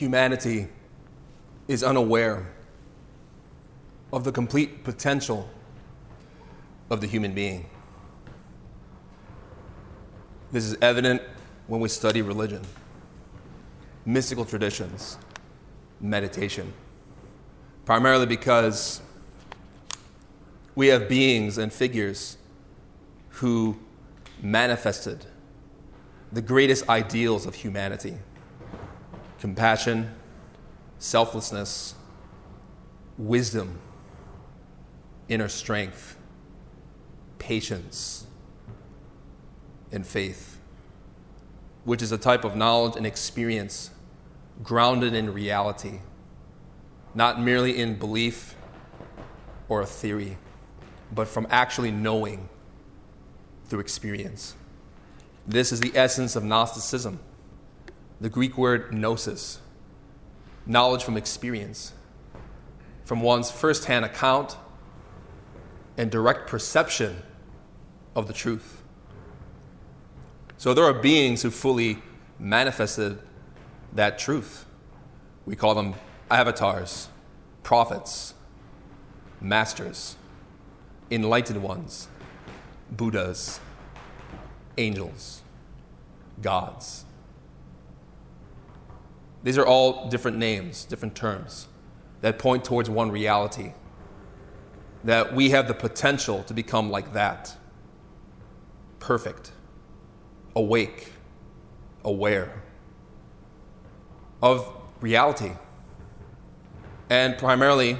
Humanity is unaware of the complete potential of the human being. This is evident when we study religion, mystical traditions, meditation, primarily because we have beings and figures who manifested the greatest ideals of humanity compassion, selflessness, wisdom, inner strength, patience, and faith, which is a type of knowledge and experience grounded in reality, not merely in belief or a theory, but from actually knowing through experience. This is the essence of Gnosticism the Greek word gnosis, knowledge from experience, from one's firsthand account and direct perception of the truth. So there are beings who fully manifested that truth. We call them avatars, prophets, masters, enlightened ones, Buddhas, angels, gods. These are all different names, different terms that point towards one reality that we have the potential to become like that. Perfect, awake, aware. Of reality, and primarily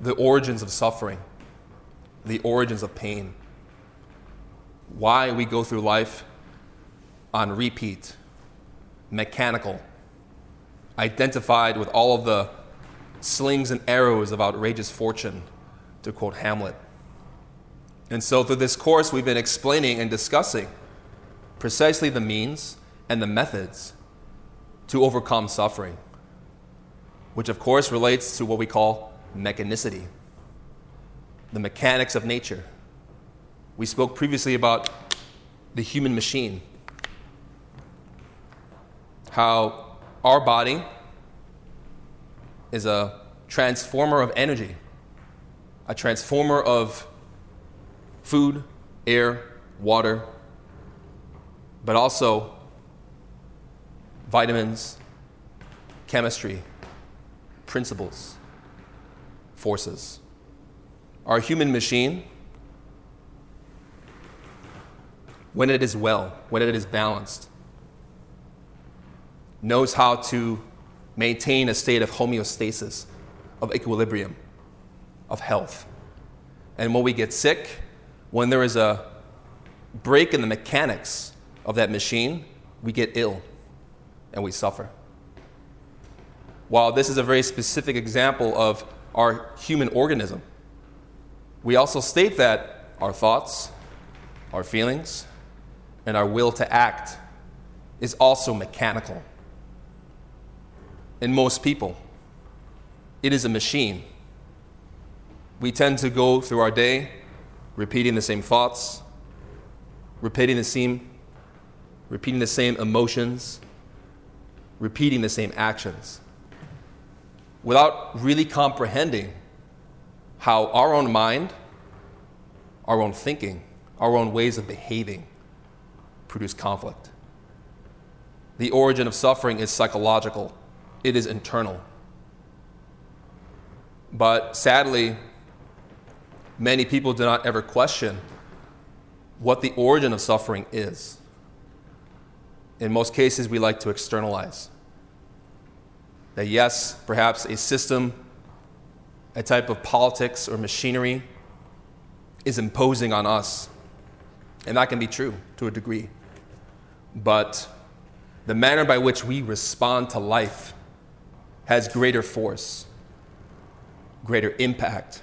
the origins of suffering, the origins of pain, why we go through life on repeat, mechanical identified with all of the slings and arrows of outrageous fortune, to quote Hamlet. And so, through this course, we've been explaining and discussing precisely the means and the methods to overcome suffering, which, of course, relates to what we call mechanicity, the mechanics of nature. We spoke previously about the human machine, how our body is a transformer of energy, a transformer of food, air, water, but also vitamins, chemistry, principles, forces. Our human machine, when it is well, when it is balanced, knows how to maintain a state of homeostasis, of equilibrium, of health. And when we get sick, when there is a break in the mechanics of that machine, we get ill and we suffer. While this is a very specific example of our human organism, we also state that our thoughts, our feelings, and our will to act is also mechanical in most people. It is a machine. We tend to go through our day repeating the same thoughts, repeating the same, repeating the same emotions, repeating the same actions, without really comprehending how our own mind, our own thinking, our own ways of behaving produce conflict. The origin of suffering is psychological, it is internal. But sadly, many people do not ever question what the origin of suffering is. In most cases, we like to externalize. That, yes, perhaps a system, a type of politics or machinery is imposing on us. And that can be true to a degree. But the manner by which we respond to life has greater force, greater impact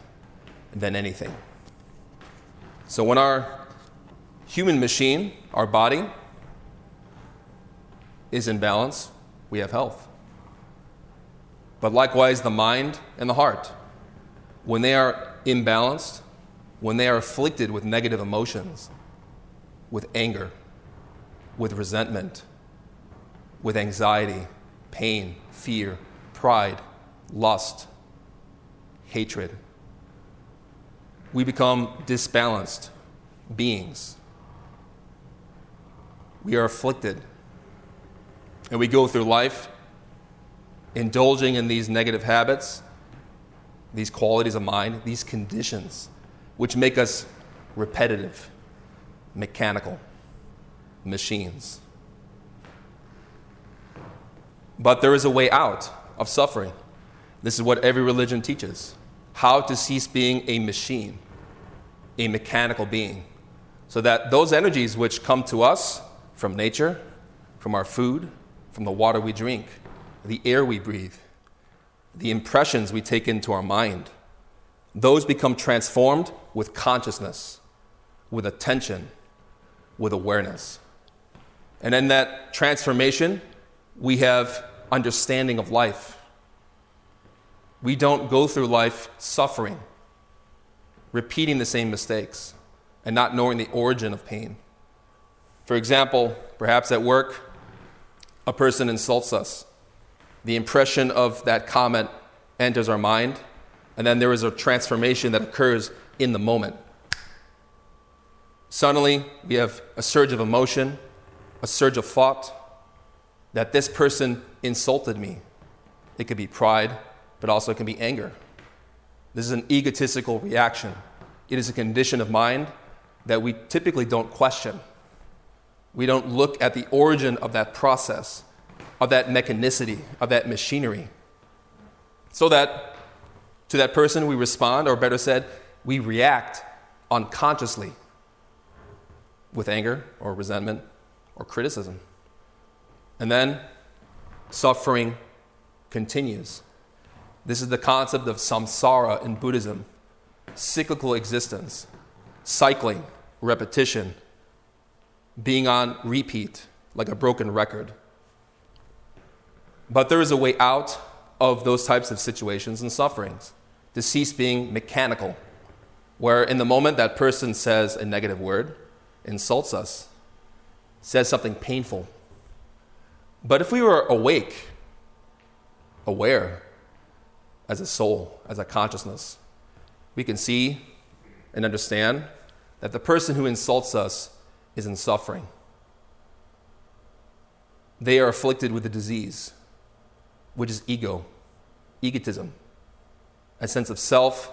than anything. So when our human machine, our body, is in balance, we have health. But likewise, the mind and the heart, when they are imbalanced, when they are afflicted with negative emotions, with anger, with resentment, with anxiety, pain, fear, pride, lust, hatred. We become disbalanced beings. We are afflicted. And we go through life indulging in these negative habits, these qualities of mind, these conditions, which make us repetitive, mechanical machines. But there is a way out of suffering. This is what every religion teaches how to cease being a machine, a mechanical being, so that those energies which come to us from nature, from our food, from the water we drink, the air we breathe, the impressions we take into our mind, those become transformed with consciousness, with attention, with awareness. And in that transformation, we have understanding of life. We don't go through life suffering, repeating the same mistakes, and not knowing the origin of pain. For example, perhaps at work, a person insults us. The impression of that comment enters our mind, and then there is a transformation that occurs in the moment. Suddenly, we have a surge of emotion, a surge of thought that this person insulted me. It could be pride, but also it can be anger. This is an egotistical reaction. It is a condition of mind that we typically don't question. We don't look at the origin of that process, of that mechanicity, of that machinery. So that to that person we respond, or better said, we react unconsciously with anger or resentment or criticism. And then suffering continues. This is the concept of samsara in Buddhism cyclical existence, cycling, repetition, being on repeat like a broken record. But there is a way out of those types of situations and sufferings to cease being mechanical, where in the moment that person says a negative word, insults us, says something painful. But if we were awake, aware, as a soul, as a consciousness, we can see and understand that the person who insults us is in suffering. They are afflicted with a disease, which is ego, egotism, a sense of self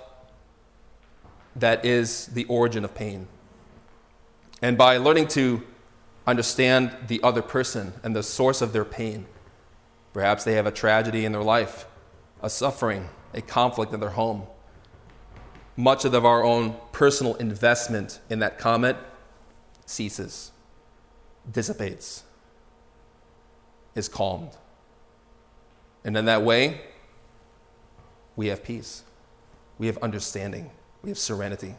that is the origin of pain. And by learning to understand the other person and the source of their pain, perhaps they have a tragedy in their life, a suffering, a conflict in their home. Much of our own personal investment in that comment ceases, dissipates, is calmed. And in that way, we have peace, we have understanding, we have serenity.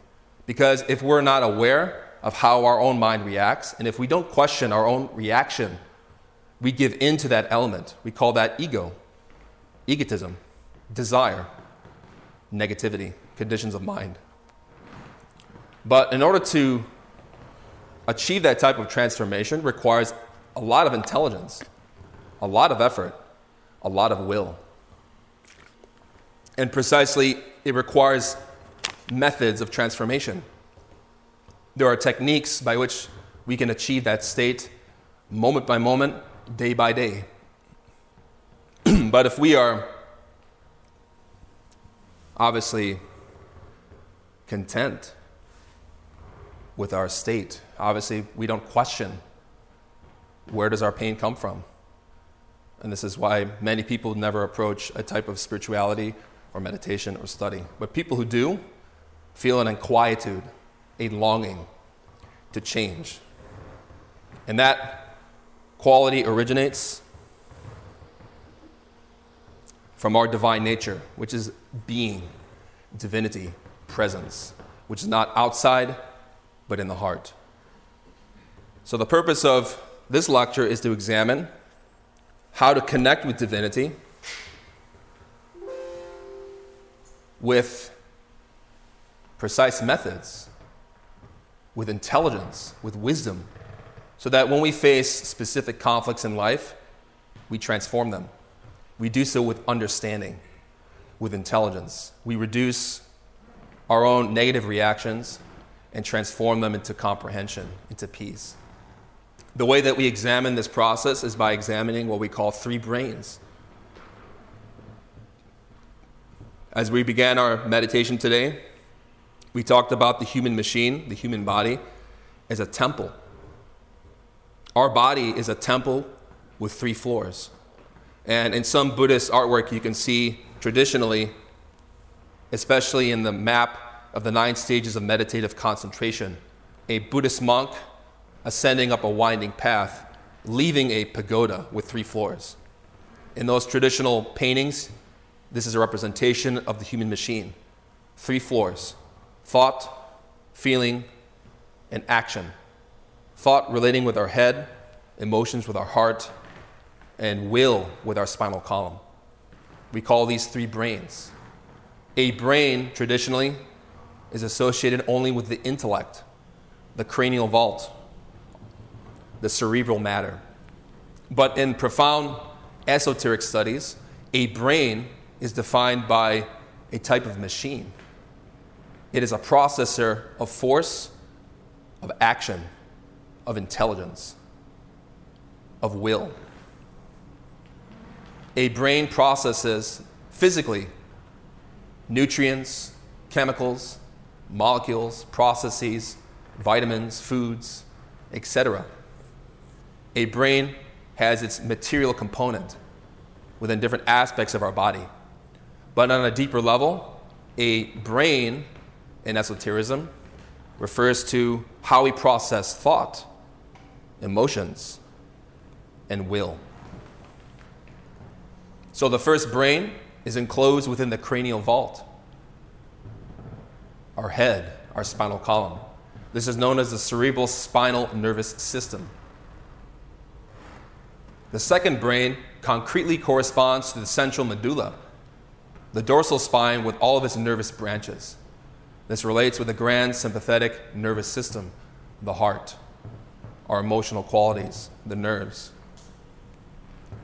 Because if we're not aware of how our own mind reacts. And if we don't question our own reaction, we give in to that element. We call that ego. egotism, desire, negativity, conditions of mind. But in order to achieve that type of transformation requires a lot of intelligence, a lot of effort, a lot of will. And precisely, it requires methods of transformation. There are techniques by which we can achieve that state moment by moment, day by day. but if we are obviously content with our state, obviously we don't question where does our pain come from? And this is why many people never approach a type of spirituality or meditation or study. But people who do feel an inquietude, a longing to change. And that quality originates from our divine nature, which is being, divinity, presence, which is not outside, but in the heart. So, the purpose of this lecture is to examine how to connect with divinity with precise methods, with intelligence, with wisdom, so that when we face specific conflicts in life, we transform them. We do so with understanding, with intelligence. We reduce our own negative reactions and transform them into comprehension, into peace. The way that we examine this process is by examining what we call three brains. As we began our meditation today, we talked about the human machine, the human body, as a temple. Our body is a temple with three floors. And in some Buddhist artwork, you can see traditionally, especially in the map of the nine stages of meditative concentration, a Buddhist monk ascending up a winding path, leaving a pagoda with three floors. In those traditional paintings, this is a representation of the human machine. Three floors thought, feeling, and action. Thought relating with our head, emotions with our heart, and will with our spinal column. We call these three brains. A brain, traditionally, is associated only with the intellect, the cranial vault, the cerebral matter. But in profound esoteric studies, a brain is defined by a type of machine. It is a processor of force, of action, of intelligence, of will. A brain processes physically nutrients, chemicals, molecules, processes, vitamins, foods, etc. A brain has its material component within different aspects of our body. But on a deeper level, a brain in esotericism refers to how we process thought, emotions, and will. So the first brain is enclosed within the cranial vault, our head, our spinal column. This is known as the cerebral spinal nervous system. The second brain concretely corresponds to the central medulla, the dorsal spine with all of its nervous branches. This relates with the grand sympathetic nervous system, the heart, our emotional qualities, the nerves.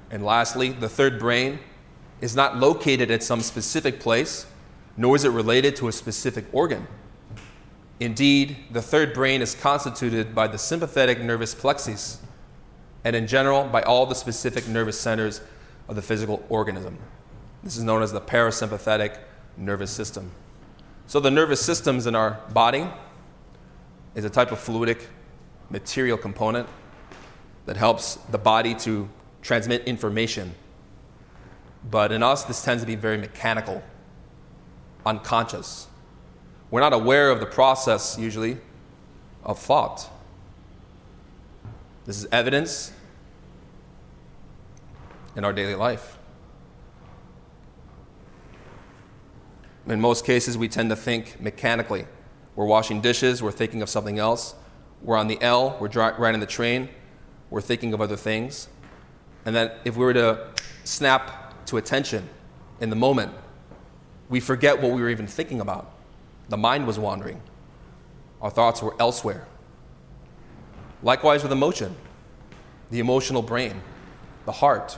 And lastly, the third brain is not located at some specific place, nor is it related to a specific organ. Indeed, the third brain is constituted by the sympathetic nervous plexus, and in general, by all the specific nervous centers of the physical organism. This is known as the parasympathetic nervous system. So, the nervous systems in our body is a type of fluidic material component that helps the body to transmit information. But in us, this tends to be very mechanical, unconscious. We're not aware of the process, usually, of thought. This is evidence in our daily life. In most cases, we tend to think mechanically. We're washing dishes, we're thinking of something else. We're on the L, we're riding the train, we're thinking of other things. And then if we were to snap to attention in the moment, we forget what we were even thinking about. The mind was wandering, our thoughts were elsewhere. Likewise with emotion, the emotional brain, the heart.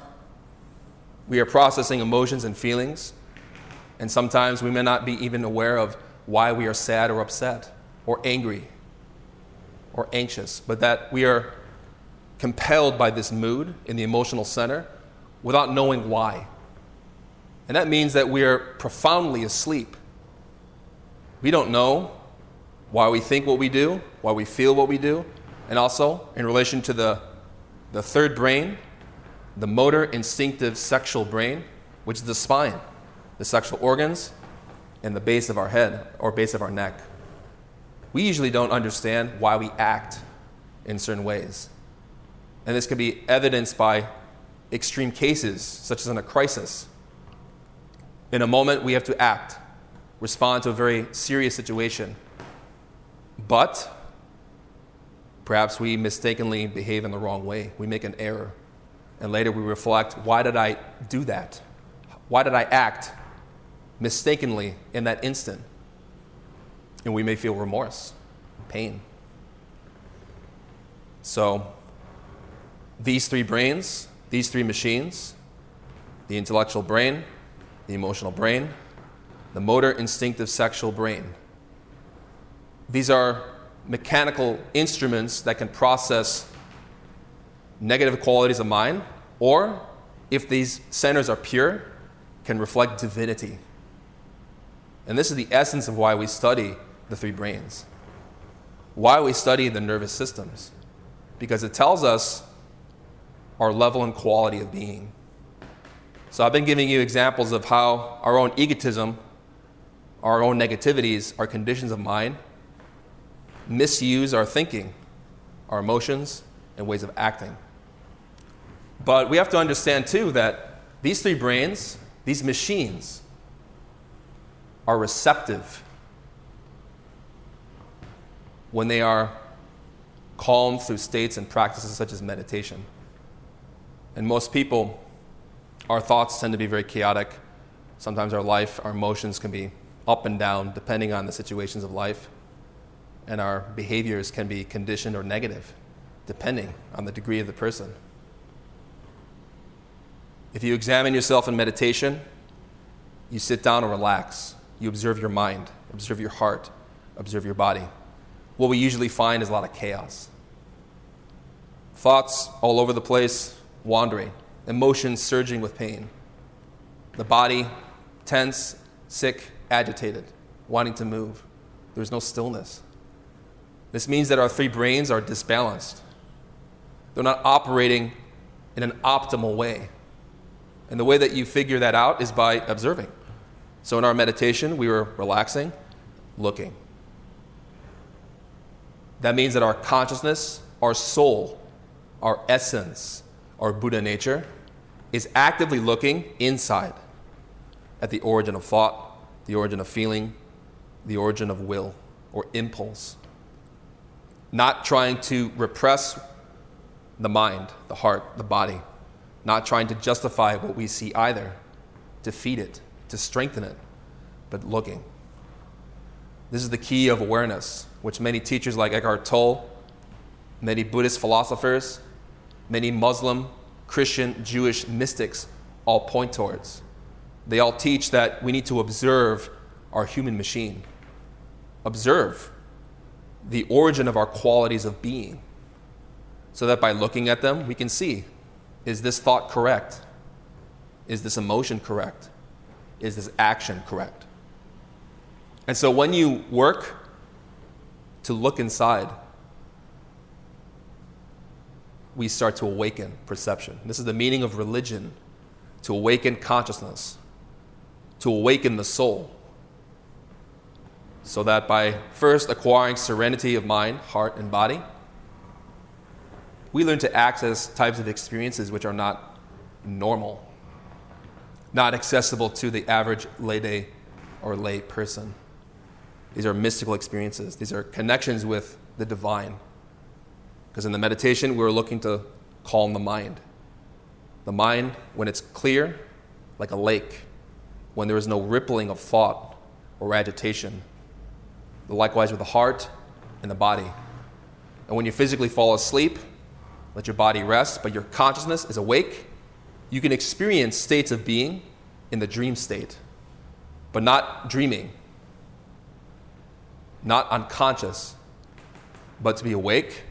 We are processing emotions and feelings, and sometimes we may not be even aware of why we are sad or upset or angry or anxious, but that we are compelled by this mood in the emotional center without knowing why. And that means that we are profoundly asleep. We don't know why we think what we do, why we feel what we do, and also in relation to the, the third brain, the motor instinctive sexual brain, which is the spine, the sexual organs, and the base of our head or base of our neck. We usually don't understand why we act in certain ways. And this can be evidenced by extreme cases, such as in a crisis. In a moment, we have to act, respond to a very serious situation. But perhaps we mistakenly behave in the wrong way. We make an error. And later we reflect why did I do that? Why did I act mistakenly in that instant? And we may feel remorse, pain. So, these three brains, these three machines, the intellectual brain, the emotional brain, the motor instinctive sexual brain. These are mechanical instruments that can process negative qualities of mind, or if these centers are pure, can reflect divinity. And this is the essence of why we study the three brains, why we study the nervous systems, because it tells us our level and quality of being. So I've been giving you examples of how our own egotism, our own negativities, our conditions of mind, misuse our thinking, our emotions, and ways of acting. But we have to understand too that these three brains, these machines, are receptive when they are calmed through states and practices such as meditation. And most people, our thoughts tend to be very chaotic. Sometimes our life, our emotions can be up and down depending on the situations of life. And our behaviors can be conditioned or negative depending on the degree of the person. If you examine yourself in meditation, you sit down and relax. You observe your mind, observe your heart, observe your body. What we usually find is a lot of chaos. Thoughts all over the place, wandering, emotions surging with pain. The body tense, sick, agitated, wanting to move. There's no stillness. This means that our three brains are disbalanced. They're not operating in an optimal way. And the way that you figure that out is by observing. So in our meditation, we were relaxing, looking. That means that our consciousness, our soul, our essence, our Buddha nature, is actively looking inside at the origin of thought, the origin of feeling, the origin of will or impulse. Not trying to repress the mind, the heart, the body. Not trying to justify what we see either, to feed it, to strengthen it, but looking. This is the key of awareness, which many teachers like Eckhart Tolle, many Buddhist philosophers, many Muslim, Christian, Jewish mystics all point towards. They all teach that we need to observe our human machine, observe the origin of our qualities of being, so that by looking at them, we can see is this thought correct? Is this emotion correct? Is this action correct? And so when you work to look inside, we start to awaken perception. This is the meaning of religion to awaken consciousness, to awaken the soul. So that by first acquiring serenity of mind, heart, and body, we learn to access types of experiences which are not normal, not accessible to the average lay day or lay person. These are mystical experiences, these are connections with the divine. Because in the meditation, we're looking to calm the mind. The mind, when it's clear, like a lake, when there is no rippling of thought or agitation. Likewise with the heart and the body. And when you physically fall asleep, let your body rest, but your consciousness is awake. You can experience states of being in the dream state, but not dreaming, not unconscious, but to be awake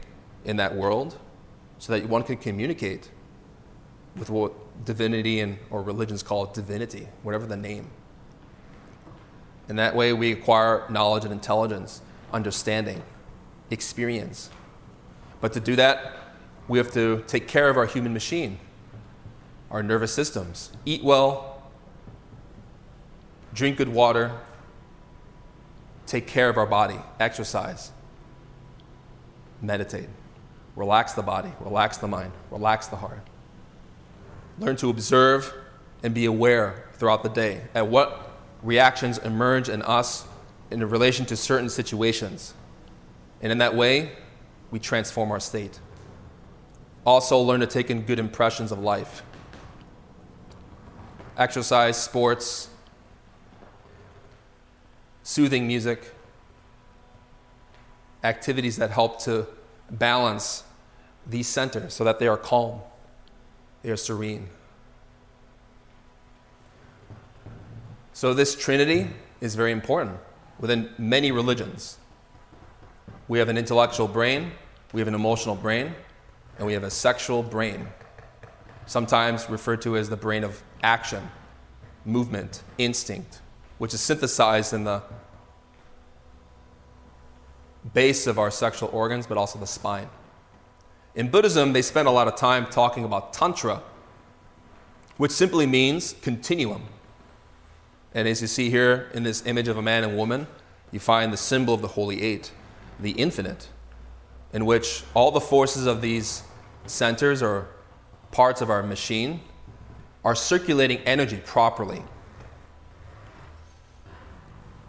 in that world so that one can communicate with what divinity and or religions call divinity, whatever the name. In that way, we acquire knowledge and intelligence, understanding, experience. But to do that, we have to take care of our human machine, our nervous systems, eat well, drink good water, take care of our body, exercise, meditate, relax the body, relax the mind, relax the heart. Learn to observe and be aware throughout the day at what reactions emerge in us in relation to certain situations. And in that way, we transform our state. Also, learn to take in good impressions of life. Exercise, sports, soothing music, activities that help to balance these centers so that they are calm, they are serene. So, this Trinity is very important within many religions. We have an intellectual brain, we have an emotional brain, and we have a sexual brain, sometimes referred to as the brain of action, movement, instinct, which is synthesized in the base of our sexual organs, but also the spine. In Buddhism, they spend a lot of time talking about Tantra, which simply means continuum. And as you see here in this image of a man and woman, you find the symbol of the Holy Eight, the infinite, in which all the forces of these centers or parts of our machine are circulating energy properly.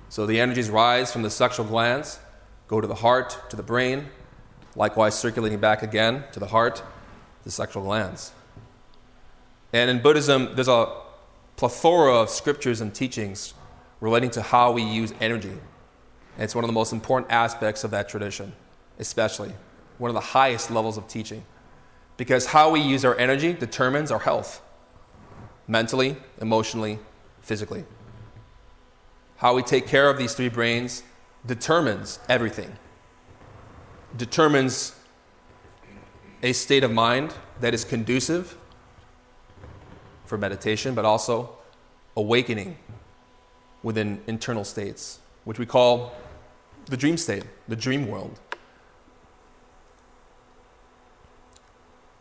So the energies rise from the sexual glands, go to the heart, to the brain, likewise circulating back again to the heart, the sexual glands. And in Buddhism, there's a plethora of scriptures and teachings relating to how we use energy. And it's one of the most important aspects of that tradition, especially one of the highest levels of teaching. Because how we use our energy determines our health mentally, emotionally, physically. How we take care of these three brains determines everything, determines a state of mind that is conducive for meditation, but also awakening within internal states, which we call the dream state, the dream world.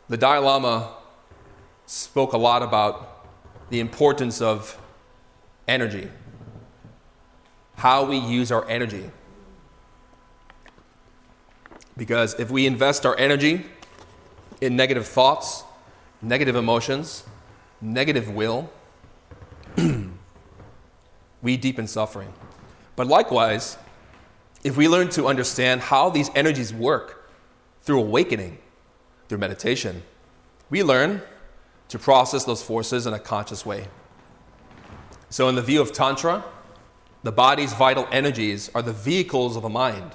The Dalai Lama spoke a lot about the importance of energy, how we use our energy. Because if we invest our energy in negative thoughts, negative emotions, negative will, we deepen suffering. But likewise, if we learn to understand how these energies work through awakening, through meditation, we learn to process those forces in a conscious way. So, in the view of Tantra, the body's vital energies are the vehicles of the mind.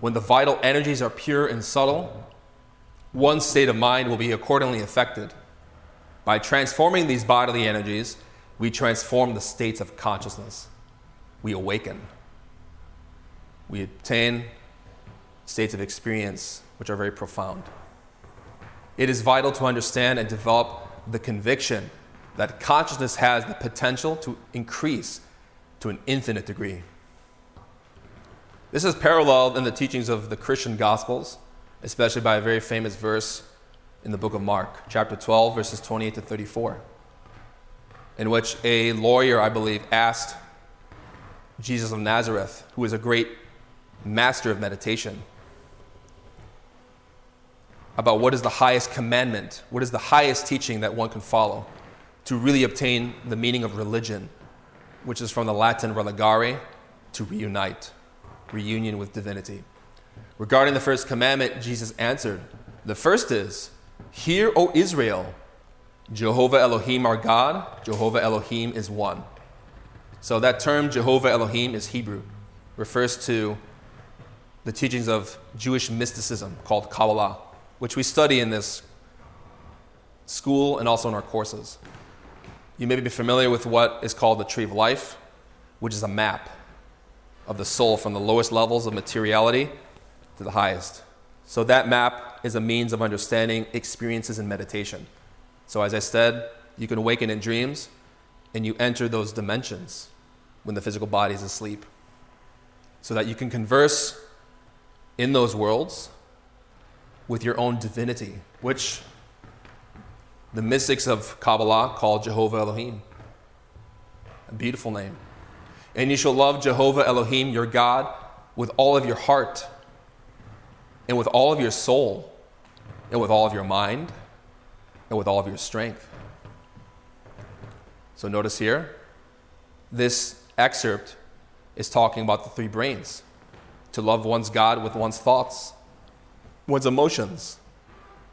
When the vital energies are pure and subtle, one state of mind will be accordingly affected. By transforming these bodily energies, we transform the states of consciousness. We awaken. We obtain states of experience which are very profound. It is vital to understand and develop the conviction that consciousness has the potential to increase to an infinite degree. This is paralleled in the teachings of the Christian Gospels, especially by a very famous verse in the book of Mark, chapter 12, verses 28 to 34, in which a lawyer, I believe, asked Jesus of Nazareth, who is a great master of meditation, about what is the highest commandment, what is the highest teaching that one can follow to really obtain the meaning of religion, which is from the Latin religare, to reunite, reunion with divinity. Regarding the first commandment, Jesus answered, The first is, Hear, O Israel, Jehovah Elohim our God, Jehovah Elohim is one. So that term, Jehovah Elohim, is Hebrew, refers to the teachings of Jewish mysticism called Kabbalah, which we study in this school and also in our courses. You may be familiar with what is called the Tree of Life, which is a map of the soul from the lowest levels of materiality to the highest. So, that map is a means of understanding experiences in meditation. So, as I said, you can awaken in dreams and you enter those dimensions when the physical body is asleep so that you can converse in those worlds with your own divinity, which the mystics of Kabbalah call Jehovah Elohim. A beautiful name. And you shall love Jehovah Elohim, your God, with all of your heart, and with all of your soul, and with all of your mind, and with all of your strength. So notice here, this excerpt is talking about the three brains to love one's God with one's thoughts, one's emotions,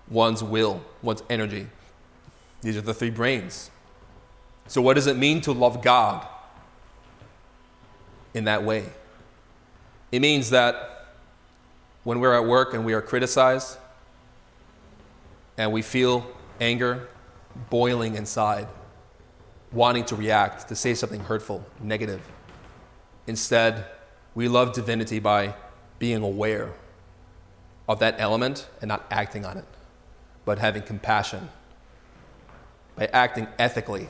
one's will, one's energy. These are the three brains. So, what does it mean to love God in that way? It means that when we're at work and we are criticized and we feel anger boiling inside, wanting to react, to say something hurtful, negative, instead, we love divinity by being aware of that element and not acting on it, but having compassion, by acting ethically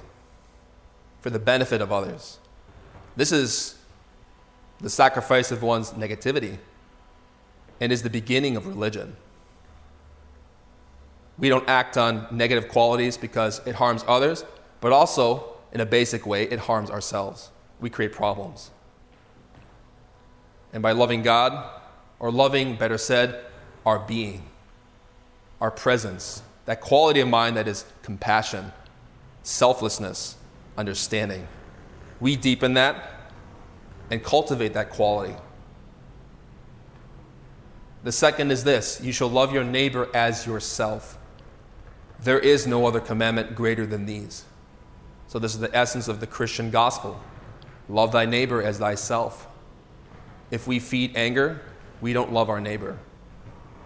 for the benefit of others. This is the sacrifice of one's negativity and is the beginning of religion. We don't act on negative qualities because it harms others, but also, in a basic way, it harms ourselves. We create problems. And by loving God, or loving, better said, our being, our presence, that quality of mind that is compassion, selflessness, understanding, we deepen that and cultivate that quality. The second is this you shall love your neighbor as yourself. There is no other commandment greater than these. So, this is the essence of the Christian gospel love thy neighbor as thyself. If we feed anger, we don't love our neighbor.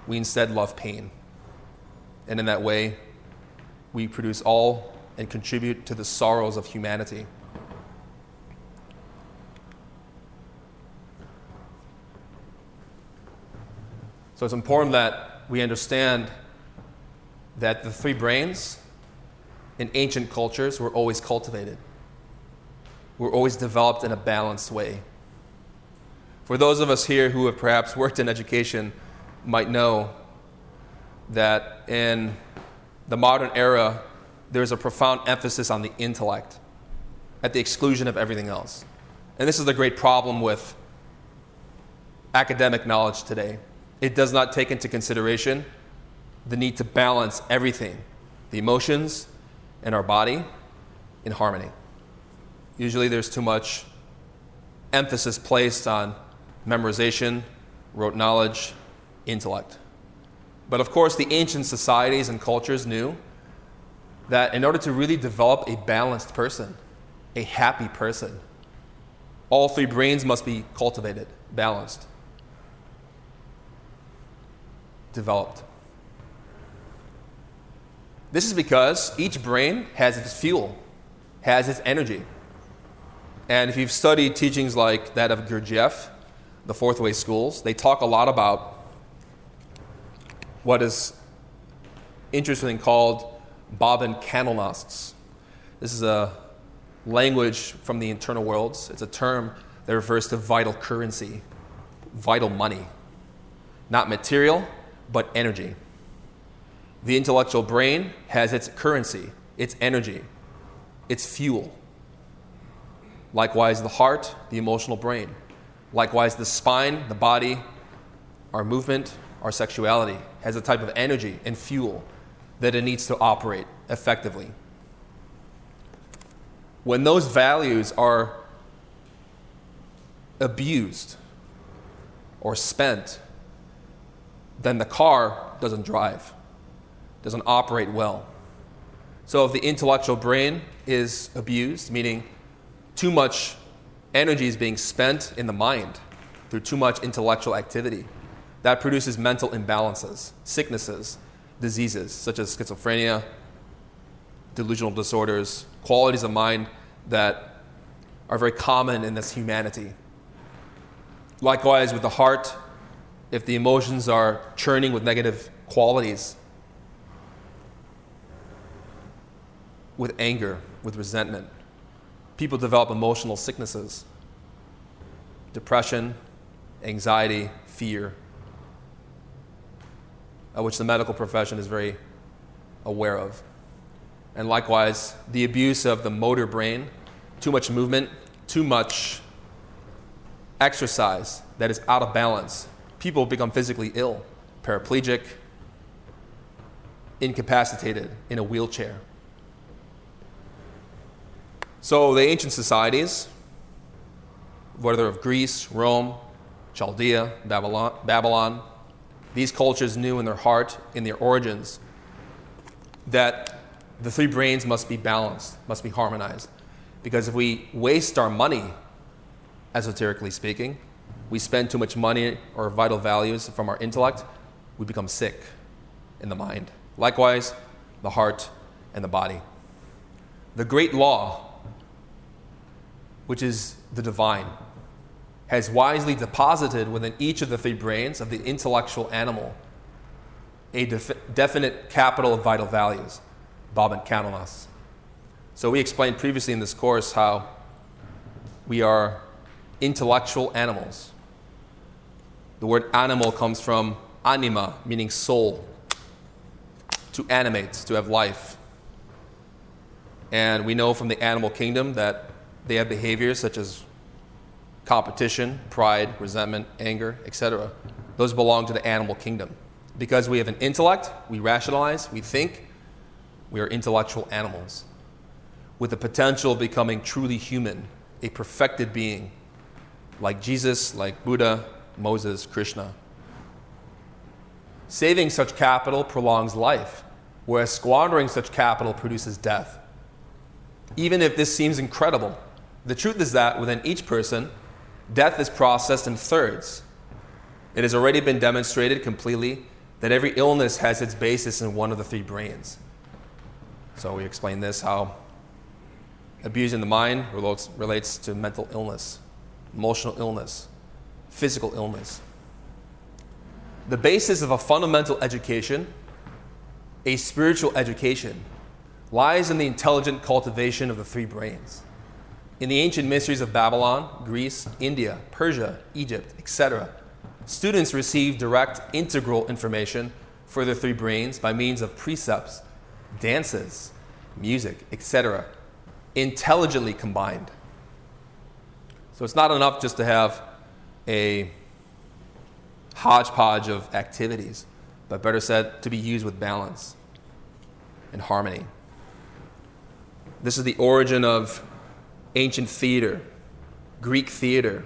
We instead love pain. And in that way, we produce all and contribute to the sorrows of humanity. So it's important that we understand that the three brains in ancient cultures were always cultivated, were always developed in a balanced way. For those of us here who have perhaps worked in education, might know that in the modern era, there's a profound emphasis on the intellect at the exclusion of everything else. And this is the great problem with academic knowledge today. It does not take into consideration the need to balance everything the emotions and our body in harmony. Usually, there's too much emphasis placed on memorization, rote knowledge, intellect. But of course, the ancient societies and cultures knew that in order to really develop a balanced person, a happy person, all three brains must be cultivated, balanced, developed. This is because each brain has its fuel, has its energy. And if you've studied teachings like that of Gurdjieff, the fourth way schools, they talk a lot about what is interestingly called Bobbin-Kandelnosts. This is a language from the internal worlds. It's a term that refers to vital currency, vital money. Not material, but energy. The intellectual brain has its currency, its energy, its fuel. Likewise, the heart, the emotional brain. Likewise, the spine, the body, our movement, our sexuality has a type of energy and fuel that it needs to operate effectively. When those values are abused or spent, then the car doesn't drive, doesn't operate well. So if the intellectual brain is abused, meaning too much energy is being spent in the mind through too much intellectual activity. That produces mental imbalances, sicknesses, diseases such as schizophrenia, delusional disorders, qualities of mind that are very common in this humanity. Likewise, with the heart, if the emotions are churning with negative qualities, with anger, with resentment, people develop emotional sicknesses, depression, anxiety, fear, uh, which the medical profession is very aware of. And likewise, the abuse of the motor brain, too much movement, too much exercise that is out of balance. People become physically ill, paraplegic, incapacitated, in a wheelchair. So the ancient societies, whether of Greece, Rome, Chaldea, Babylon, Babylon, these cultures knew in their heart, in their origins, that the three brains must be balanced, must be harmonized. Because if we waste our money, esoterically speaking, we spend too much money or vital values from our intellect, we become sick in the mind. Likewise, the heart and the body. The great law which is the divine, has wisely deposited within each of the three brains of the intellectual animal a def- definite capital of vital values, Bobbin-Kandelnosts. So we explained previously in this course how we are intellectual animals. The word animal comes from anima, meaning soul, to animate, to have life. And we know from the animal kingdom that they have behaviors such as competition, pride, resentment, anger, etc. Those belong to the animal kingdom. Because we have an intellect, we rationalize, we think, we are intellectual animals with the potential of becoming truly human, a perfected being, like Jesus, like Buddha, Moses, Krishna. Saving such capital prolongs life, whereas squandering such capital produces death. Even if this seems incredible, the truth is that within each person, death is processed in thirds. It has already been demonstrated completely that every illness has its basis in one of the three brains. So we explain this how abusing the mind relates, to mental illness, emotional illness, physical illness. The basis of a fundamental education, a spiritual education, lies in the intelligent cultivation of the three brains. In the ancient mysteries of Babylon, Greece, India, Persia, Egypt, etc., students receive direct integral information for their three brains by means of precepts, dances, music, etc., intelligently combined. So it's not enough just to have a hodgepodge of activities, but better said, to be used with balance and harmony. This is the origin of ancient theater, Greek theater,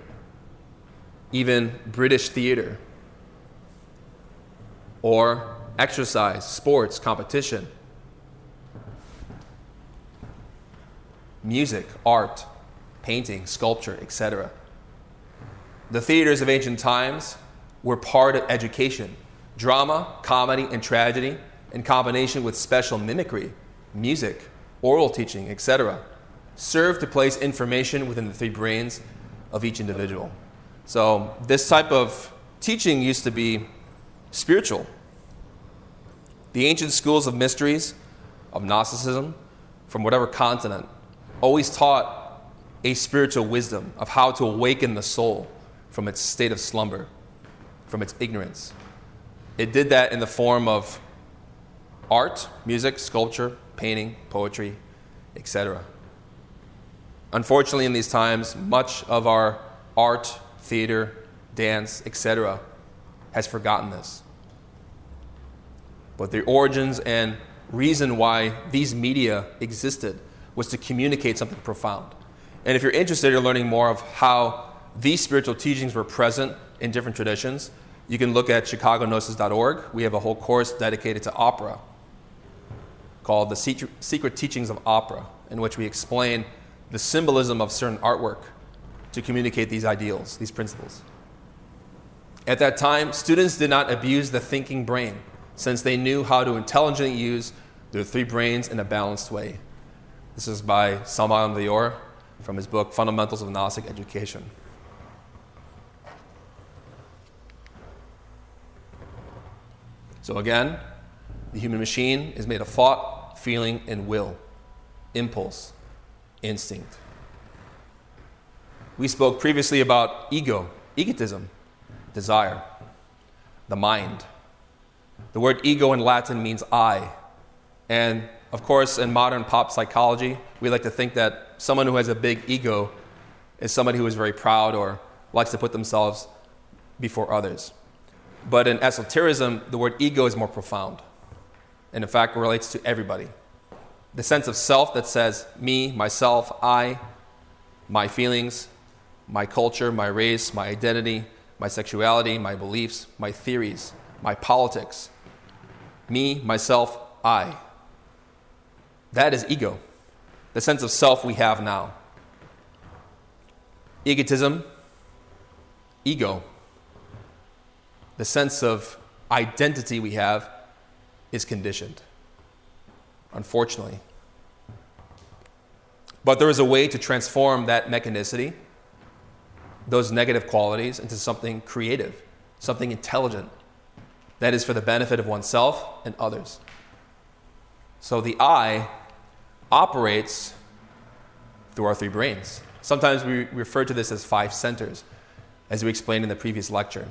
even British theater, or exercise, sports, competition, music, art, painting, sculpture, etc. The theaters of ancient times were part of education. Drama, comedy, and tragedy, in combination with special mimicry, music, oral teaching, etc serve to place information within the three brains of each individual. So, this type of teaching used to be spiritual. The ancient schools of mysteries, of Gnosticism, from whatever continent, always taught a spiritual wisdom of how to awaken the soul from its state of slumber, from its ignorance. It did that in the form of art, music, sculpture, painting, poetry, etc. Unfortunately, in these times, much of our art, theater, dance, etc., has forgotten this. But the origins and reason why these media existed was to communicate something profound. And if you're interested in learning more of how these spiritual teachings were present in different traditions, you can look at chicagognosis.org. We have a whole course dedicated to opera called The Secret Teachings of Opera, in which we explain the symbolism of certain artwork to communicate these ideals, these principles. At that time, students did not abuse the thinking brain, since they knew how to intelligently use their three brains in a balanced way. This is by Samael Aun Weor from his book Fundamentals of Gnostic Education. So, again, the human machine is made of thought, feeling, and will, impulse, instinct. We spoke previously about ego, egotism, desire, the mind. The word ego in Latin means I. And of course, in modern pop psychology, we like to think that someone who has a big ego is somebody who is very proud or likes to put themselves before others. But in esotericism, the word ego is more profound. And in fact, relates to everybody. The sense of self that says me, myself, I, my feelings, my culture, my race, my identity, my sexuality, my beliefs, my theories, my politics. Me, myself, I. That is ego, the sense of self we have now. Egotism, ego, the sense of identity we have is conditioned, unfortunately. But there is a way to transform that mechanicity those negative qualities into something creative, something intelligent that is for the benefit of oneself and others. So the I operates through our three brains. Sometimes we refer to this as five centers, as we explained in the previous lecture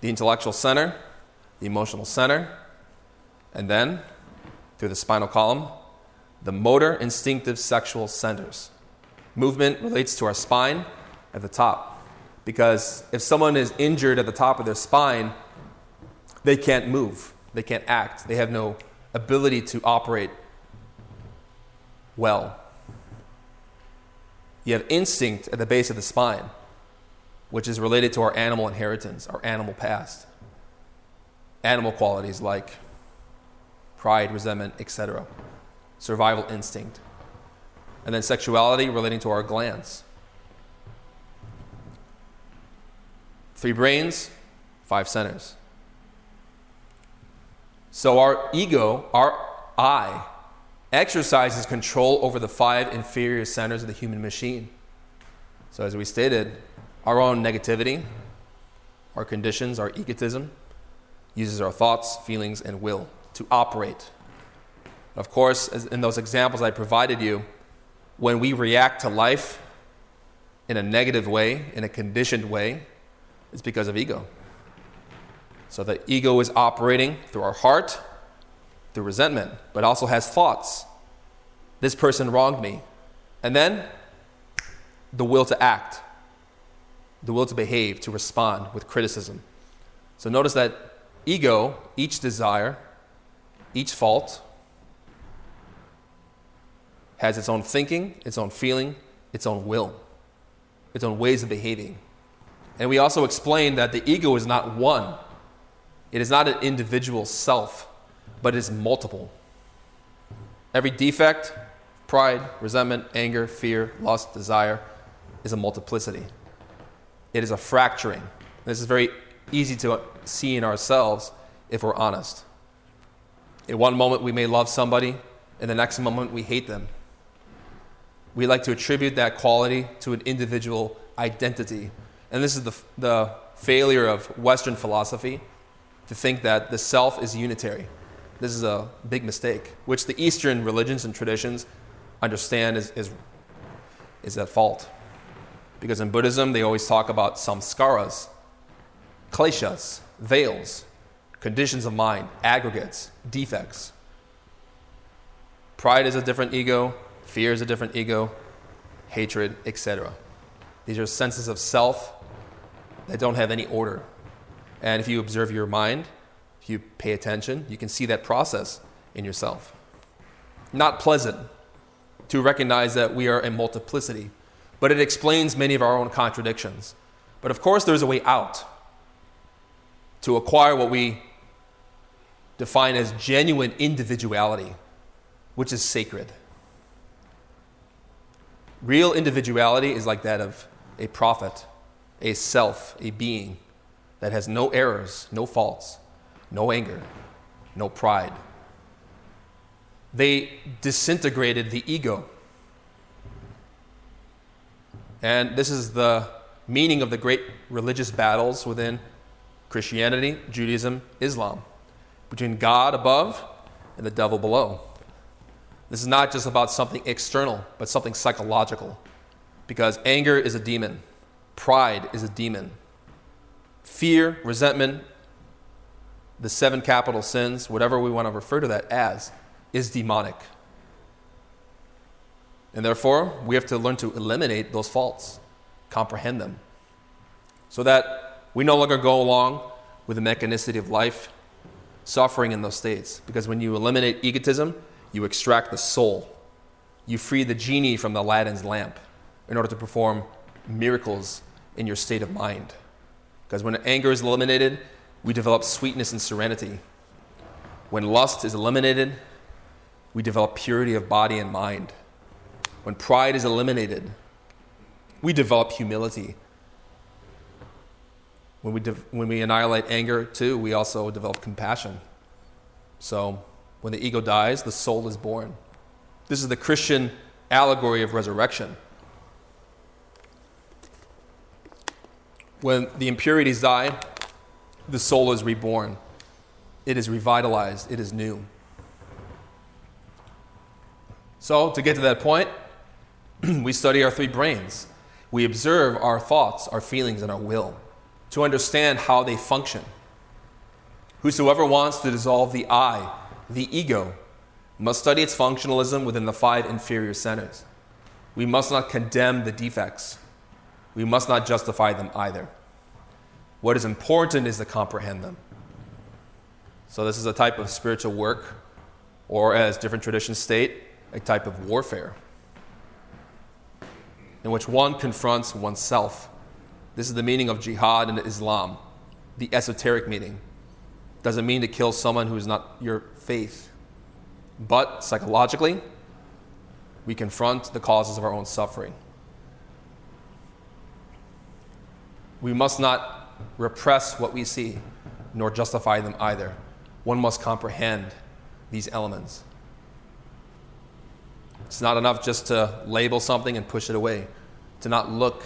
the intellectual center, the emotional center, and then through the spinal column, the motor, instinctive, sexual centers. Movement relates to our spine at the top. Because if someone is injured at the top of their spine, they can't move, they can't act, they have no ability to operate well. You have instinct at the base of the spine, which is related to our animal inheritance, our animal past. Animal qualities like pride, resentment, etc. Survival instinct. And then sexuality relating to our glands. Three brains, five centers. So our ego, our I, exercises control over the five inferior centers of the human machine. So, as we stated, our own negativity, our conditions, our egotism, uses our thoughts, feelings, and will to operate. Of course, in those examples I provided you, when we react to life in a negative way, in a conditioned way, it's because of ego. So the ego is operating through our heart, through resentment, but also has thoughts. This person wronged me. And then the will to act, the will to behave, to respond with criticism. So notice that ego, each desire, each fault, has its own thinking, its own feeling, its own will, its own ways of behaving. And we also explained that the ego is not one, it is not an individual self, but it is multiple. Every defect, pride, resentment, anger, fear, lust, desire, is a multiplicity. It is a fracturing. This is very easy to see in ourselves if we're honest. In one moment, we may love somebody, in the next moment, we hate them. We like to attribute that quality to an individual identity and this is the, the failure of Western philosophy to think that the self is unitary. This is a big mistake, which the Eastern religions and traditions understand is, is, is at fault. Because in Buddhism, they always talk about samskaras, kleshas, veils, conditions of mind, aggregates, defects. Pride is a different ego, fear is a different ego, hatred, etc. These are senses of self that don't have any order. And if you observe your mind, if you pay attention, you can see that process in yourself. Not pleasant to recognize that we are a multiplicity, but it explains many of our own contradictions. But of course, there's a way out to acquire what we define as genuine individuality, which is sacred. Real individuality is like that of a prophet, a self, a being that has no errors, no faults, no anger, no pride. They disintegrated the ego. And this is the meaning of the great religious battles within Christianity, Judaism, Islam, between God above and the devil below. This is not just about something external, but something psychological. Because anger is a demon, pride is a demon, fear, resentment, the seven capital sins, whatever we want to refer to that as, is demonic. And therefore, we have to learn to eliminate those faults, comprehend them, so that we no longer go along with the mechanicity of life, suffering in those states. Because when you eliminate egotism, you extract the soul. You free the genie from the Aladdin's lamp in order to perform miracles in your state of mind. Because when anger is eliminated, we develop sweetness and serenity. When lust is eliminated, we develop purity of body and mind. When pride is eliminated, we develop humility. When we, de- when we annihilate anger, too, we also develop compassion. So, when the ego dies, the soul is born. This is the Christian allegory of resurrection. When the impurities die, the soul is reborn. It is revitalized. It is new. So, to get to that point, we study our three brains. We observe our thoughts, our feelings, and our will to understand how they function. Whosoever wants to dissolve the I, the ego, must study its functionalism within the five inferior centers. We must not condemn the defects. We must not justify them either. What is important is to comprehend them. So, this is a type of spiritual work, or as different traditions state, a type of warfare, in which one confronts oneself. This is the meaning of jihad in Islam, the esoteric meaning. Doesn't mean to kill someone who is not your faith, but psychologically, we confront the causes of our own suffering. We must not repress what we see, nor justify them either. One must comprehend these elements. It's not enough just to label something and push it away, to not look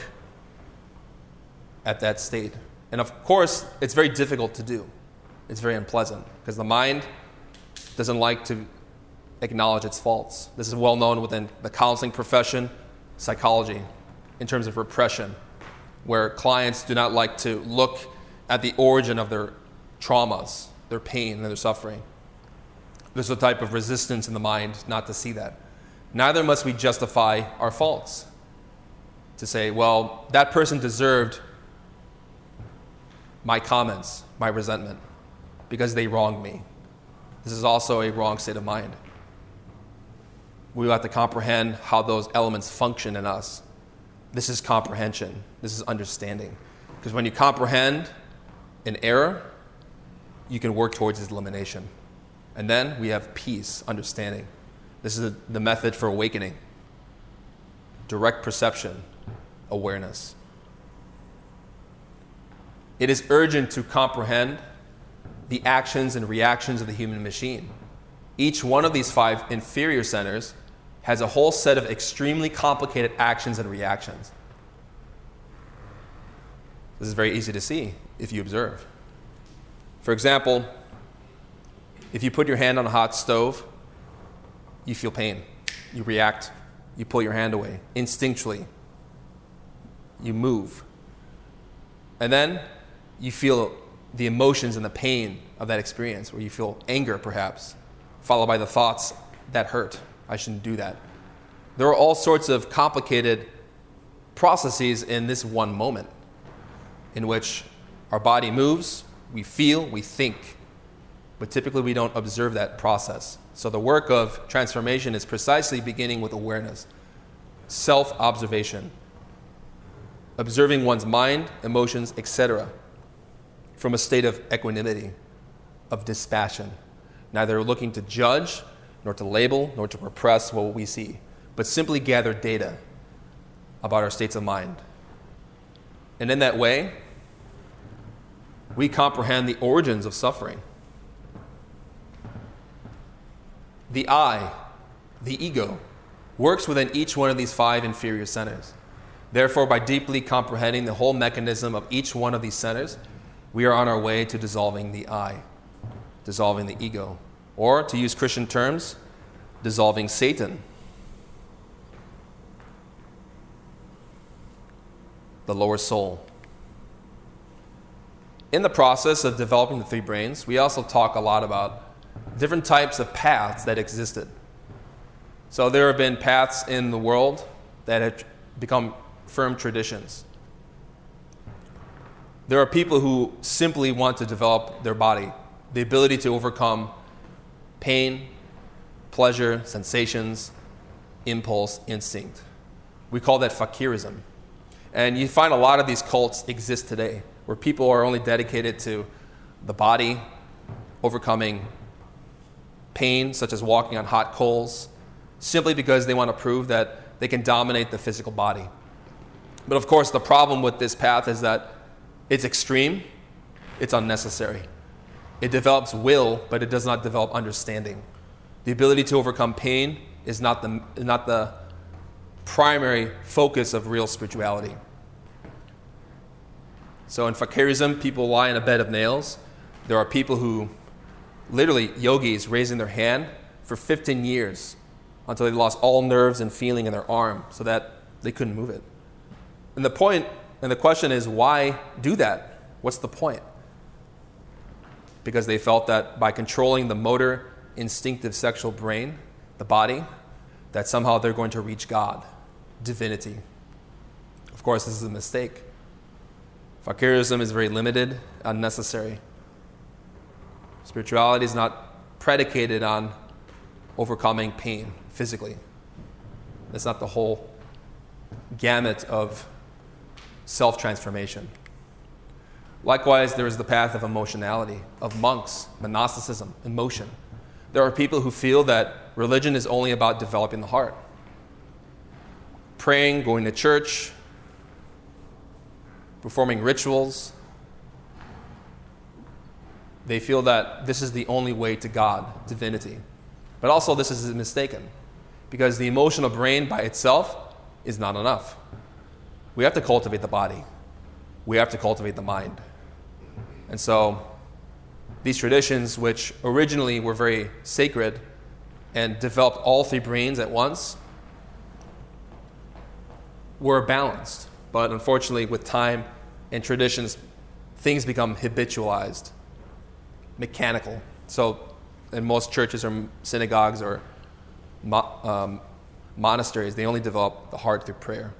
at that state. And of course, it's very difficult to do. It's very unpleasant because the mind doesn't like to acknowledge its faults. This is well known within the counseling profession, psychology, in terms of repression, where clients do not like to look at the origin of their traumas, their pain, and their suffering. There's a type of resistance in the mind not to see that. Neither must we justify our faults. To say, well, that person deserved my comments, my resentment, because they wronged me. This is also a wrong state of mind. We have to comprehend how those elements function in us. This is comprehension, this is understanding. Because when you comprehend an error, you can work towards its elimination. And then we have peace, understanding. This is the method for awakening direct perception, awareness. It is urgent to comprehend the actions and reactions of the human machine. Each one of these five inferior centers has a whole set of extremely complicated actions and reactions. This is very easy to see if you observe. For example, if you put your hand on a hot stove, you feel pain. You react. You pull your hand away instinctually. You move. And then you feel the emotions and the pain of that experience, where you feel anger perhaps, followed by the thoughts that hurt. I shouldn't do that. There are all sorts of complicated processes in this one moment in which our body moves, we feel, we think, but typically we don't observe that process. So the work of transformation is precisely beginning with awareness, self observation, observing one's mind, emotions, etc., from a state of equanimity, of dispassion, neither looking to judge, nor to label, nor to repress what we see, but simply gather data about our states of mind And in that way, we comprehend the origins of suffering. The I, the ego, works within each one of these five inferior centers. Therefore, by deeply comprehending the whole mechanism of each one of these centers, we are on our way to dissolving the I, dissolving the ego, or to use Christian terms, dissolving Satan. The lower soul. In the process of developing the three brains, we also talk a lot about different types of paths that existed. So there have been paths in the world that have become firm traditions. There are people who simply want to develop their body, the ability to overcome pain, pleasure, sensations, impulse, instinct. We call that fakirism. And you find a lot of these cults exist today, where people are only dedicated to the body, overcoming pain, such as walking on hot coals, simply because they want to prove that they can dominate the physical body. But of course, the problem with this path is that it's extreme, it's unnecessary. It develops will, but it does not develop understanding. The ability to overcome pain is not the, not the primary focus of real spirituality. So in fakirism, people lie in a bed of nails. There are people who, literally, yogis raising their hand for 15 years until they lost all nerves and feeling in their arm so that they couldn't move it. And the point and the question is why do that? What's the point? Because they felt that by controlling the motor, instinctive sexual brain, the body, that somehow they're going to reach God, divinity. Of course, this is a mistake. Fakirism is very limited, unnecessary. Spirituality is not predicated on overcoming pain physically. That's not the whole gamut of self transformation. Likewise, there is the path of emotionality, of monks, monasticism, emotion. There are people who feel that religion is only about developing the heart. Praying, going to church, performing rituals. They feel that this is the only way to God, divinity. But also, this is mistaken because the emotional brain by itself is not enough. We have to cultivate the body, we have to cultivate the mind. And so, these traditions, which originally were very sacred and developed all three brains at once, were balanced. But unfortunately, with time and traditions, things become habitualized, mechanical. So, in most churches or synagogues or mo- um, monasteries, they only develop the heart through prayer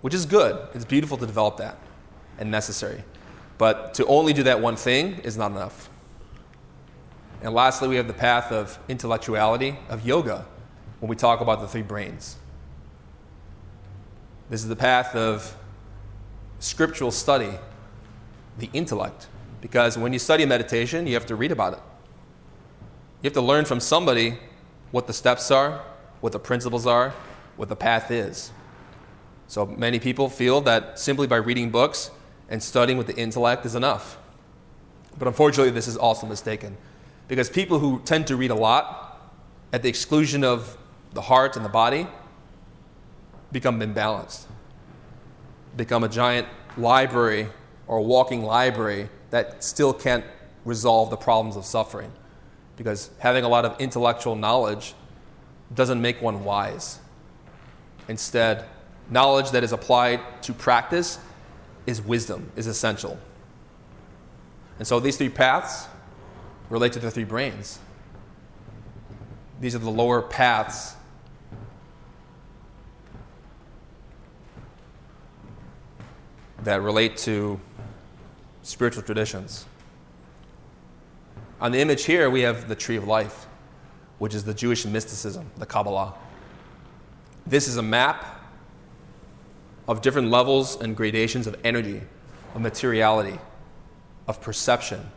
which is good. It's beautiful to develop that and necessary. But to only do that one thing is not enough. And lastly, we have the path of intellectuality, of yoga, when we talk about the three brains. This is the path of scriptural study, the intellect. Because when you study meditation, you have to read about it. You have to learn from somebody what the steps are, what the principles are, what the path is. So many people feel that simply by reading books and studying with the intellect is enough. But unfortunately, this is also mistaken. Because people who tend to read a lot at the exclusion of the heart and the body become imbalanced, become a giant library or a walking library that still can't resolve the problems of suffering. Because having a lot of intellectual knowledge doesn't make one wise. Instead, knowledge that is applied to practice is wisdom, is essential. And so these three paths relate to the three brains. These are the lower paths that relate to spiritual traditions. On the image here, we have the tree of life, which is the Jewish mysticism, the Kabbalah. This is a map of different levels and gradations of energy, of materiality, of perception.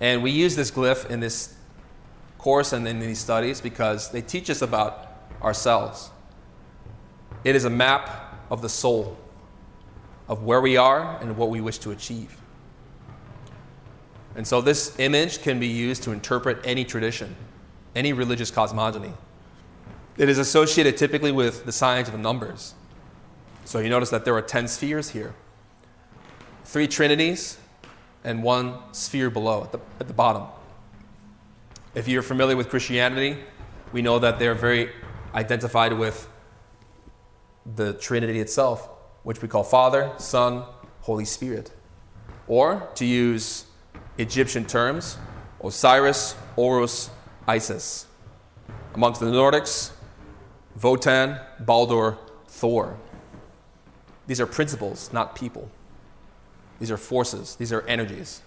And we use this glyph in this course and in these studies because they teach us about ourselves. It is a map of the soul, of where we are and what we wish to achieve. And so this image can be used to interpret any tradition, any religious cosmogony. It is associated typically with the science of numbers. So you notice that there are 10 spheres here three trinities and one sphere below at the, at the bottom. If you're familiar with Christianity, we know that they're very identified with the Trinity itself, which we call Father, Son, Holy Spirit. Or, to use Egyptian terms, Osiris, Horus, Isis. Amongst the Nordics, Wotan, Baldur, Thor. These are principles, not people. These are forces, these are energies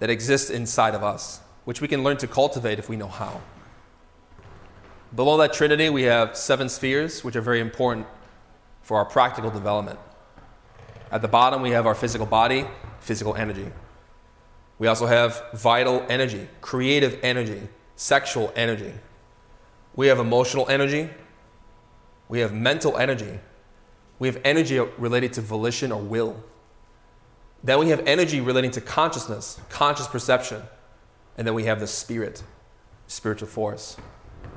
that exist inside of us, which we can learn to cultivate if we know how. Below that trinity, we have seven spheres, which are very important for our practical development. At the bottom, we have our physical body, physical energy. We also have vital energy, creative energy, sexual energy. We have emotional energy. We have mental energy. We have energy related to volition or will. Then we have energy relating to consciousness, conscious perception. And then we have the spirit, spiritual force.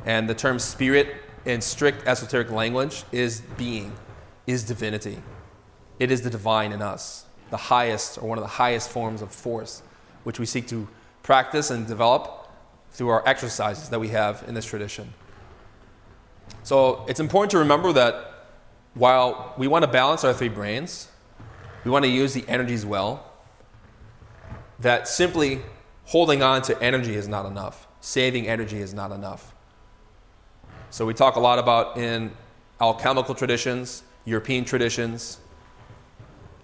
And the term spirit in strict esoteric language is being, is divinity. It is the divine in us, the highest or one of the highest forms of force, which we seek to practice and develop through our exercises that we have in this tradition. So it's important to remember that while we want to balance our three brains, we want to use the energies well, that simply holding on to energy is not enough. Saving energy is not enough. So we talk a lot about in alchemical traditions, European traditions,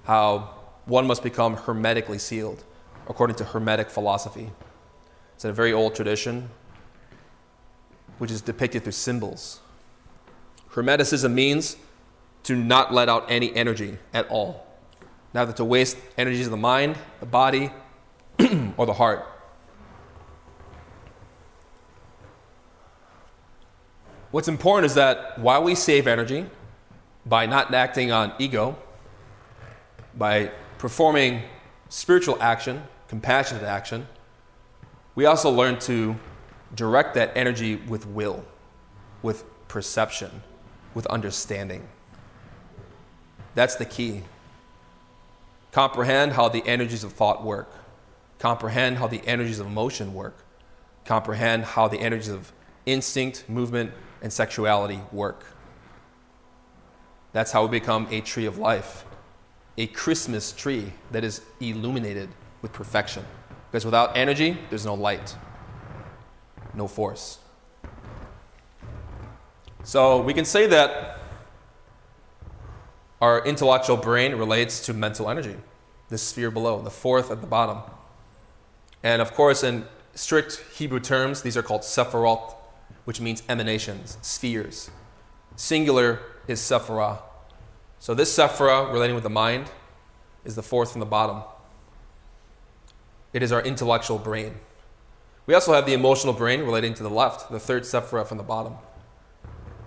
how one must become hermetically sealed according to Hermetic philosophy. It's a very old tradition which is depicted through symbols. Hermeticism means to not let out any energy at all neither to waste energies of the mind, the body, or the heart. What's important is that while we save energy by not acting on ego, by performing spiritual action, compassionate action, we also learn to direct that energy with will, with perception, with understanding. That's the key. Comprehend how the energies of thought work. Comprehend how the energies of emotion work. Comprehend how the energies of instinct, movement, and sexuality work. That's how we become a tree of life, a Christmas tree that is illuminated with perfection. Because without energy, there's no light, no force. So we can say that our intellectual brain relates to mental energy, the sphere below, the fourth at the bottom. And of course, in strict Hebrew terms, these are called sephirot, which means emanations, spheres. Singular is sephirah. So this sephirah, relating with the mind, is the fourth from the bottom. It is our intellectual brain. We also have the emotional brain relating to the left, the third sephirah from the bottom.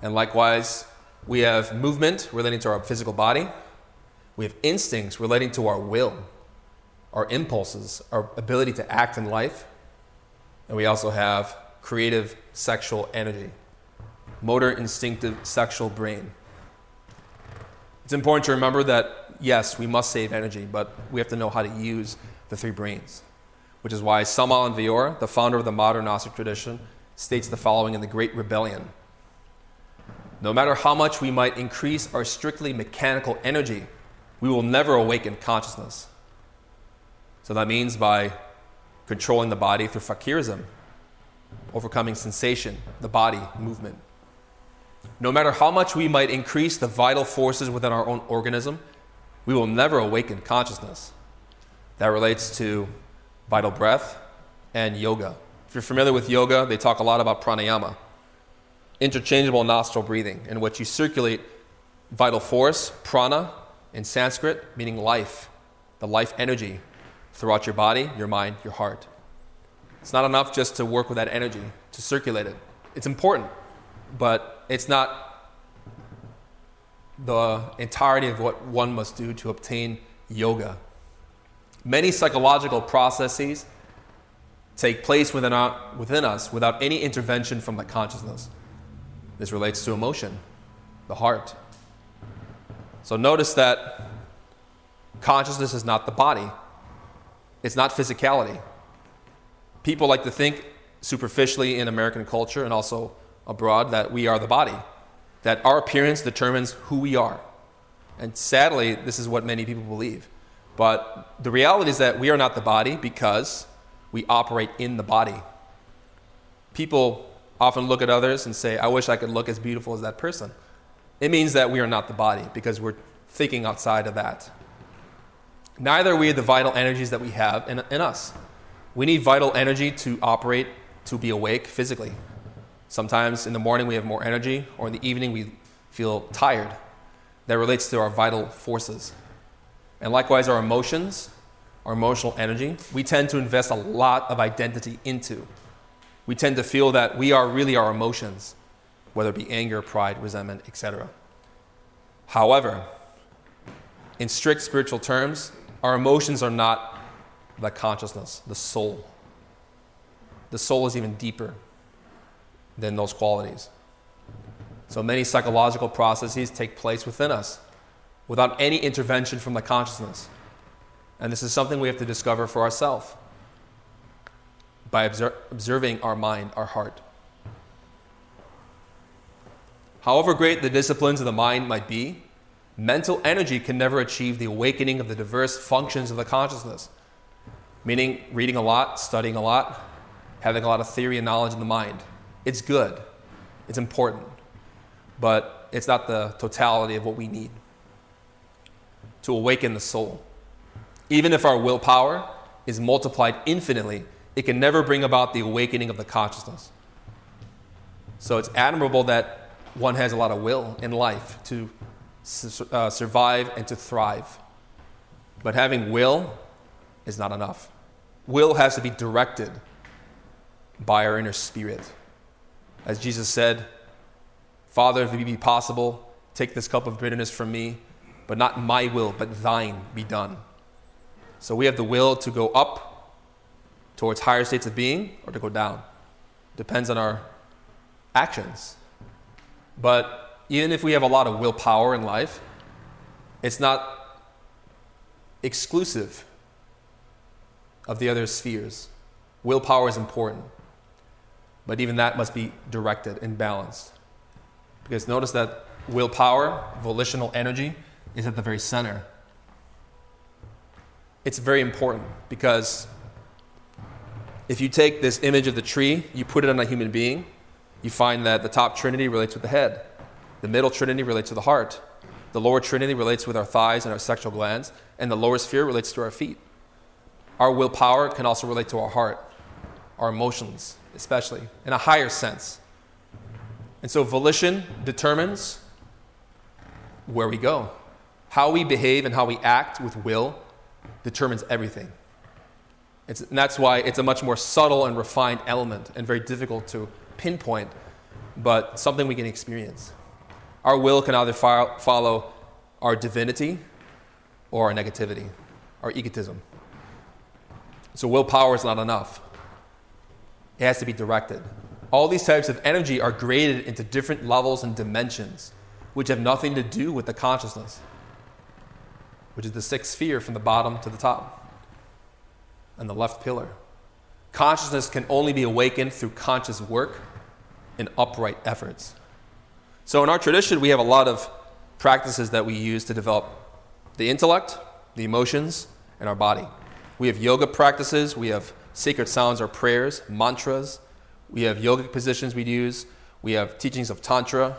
And likewise, we have movement relating to our physical body. We have instincts relating to our will, our impulses, our ability to act in life. And we also have creative sexual energy, motor instinctive sexual brain. It's important to remember that, yes, we must save energy, but we have to know how to use the three brains, which is why Aun Weor, the founder of the modern Gnostic tradition, states the following in The Great Rebellion no matter how much we might increase our strictly mechanical energy, we will never awaken consciousness. So that means by controlling the body through fakirism, overcoming sensation, the body, movement. No matter how much we might increase the vital forces within our own organism, we will never awaken consciousness. That relates to vital breath and yoga. If you're familiar with yoga, they talk a lot about pranayama interchangeable nostril breathing, in which you circulate vital force, prana, in Sanskrit, meaning life, the life energy throughout your body, your mind, your heart. It's not enough just to work with that energy, to circulate it. It's important, but it's not the entirety of what one must do to obtain yoga. Many psychological processes take place within, our, within us without any intervention from the consciousness. This relates to emotion, the heart. So notice that consciousness is not the body, it's not physicality. People like to think superficially in American culture and also abroad that we are the body, that our appearance determines who we are. And sadly, this is what many people believe. But the reality is that we are not the body because we operate in the body. People often look at others and say, I wish I could look as beautiful as that person. It means that we are not the body because we're thinking outside of that. Neither are we the vital energies that we have in, in us. We need vital energy to operate, to be awake physically. Sometimes in the morning we have more energy, or in the evening we feel tired. That relates to our vital forces. And likewise, our emotions, our emotional energy, we tend to invest a lot of identity into. We tend to feel that we are really our emotions, whether it be anger, pride, resentment, etc. However, in strict spiritual terms, our emotions are not the consciousness, the soul. The soul is even deeper than those qualities. So many psychological processes take place within us without any intervention from the consciousness. And this is something we have to discover for ourselves by obser- observing our mind, our heart. However great the disciplines of the mind might be, mental energy can never achieve the awakening of the diverse functions of the consciousness. Meaning, reading a lot, studying a lot, having a lot of theory and knowledge in the mind. It's good, it's important, but it's not the totality of what we need to awaken the soul. Even if our willpower is multiplied infinitely, it can never bring about the awakening of the consciousness. So it's admirable that one has a lot of will in life to uh, survive and to thrive. But having will is not enough. Will has to be directed by our inner spirit. As Jesus said, Father, if it be possible, take this cup of bitterness from me, but not my will, but thine be done. So we have the will to go up towards higher states of being or to go down. Depends on our actions. But even if we have a lot of willpower in life, it's not exclusive of the other spheres. Willpower is important, but even that must be directed and balanced. Because notice that willpower, volitional energy, is at the very center. It's very important because if you take this image of the tree, you put it on a human being, you find that the top trinity relates with the head, the middle trinity relates to the heart, the lower trinity relates with our thighs and our sexual glands, and the lower sphere relates to our feet. Our willpower can also relate to our heart, our emotions, especially, in a higher sense. And so volition determines where we go. How we behave and how we act with will determines everything. It's, and that's why it's a much more subtle and refined element and very difficult to pinpoint, but something we can experience. Our will can either follow our divinity or our negativity, our egotism. So willpower is not enough. It has to be directed. All these types of energy are graded into different levels and dimensions, which have nothing to do with the consciousness, which is the sixth sphere from the bottom to the top, and the left pillar. Consciousness can only be awakened through conscious work and upright efforts. So, in our tradition, we have a lot of practices that we use to develop the intellect, the emotions, and our body. We have yoga practices, we have sacred sounds or prayers, mantras, we have yogic positions we use, we have teachings of Tantra,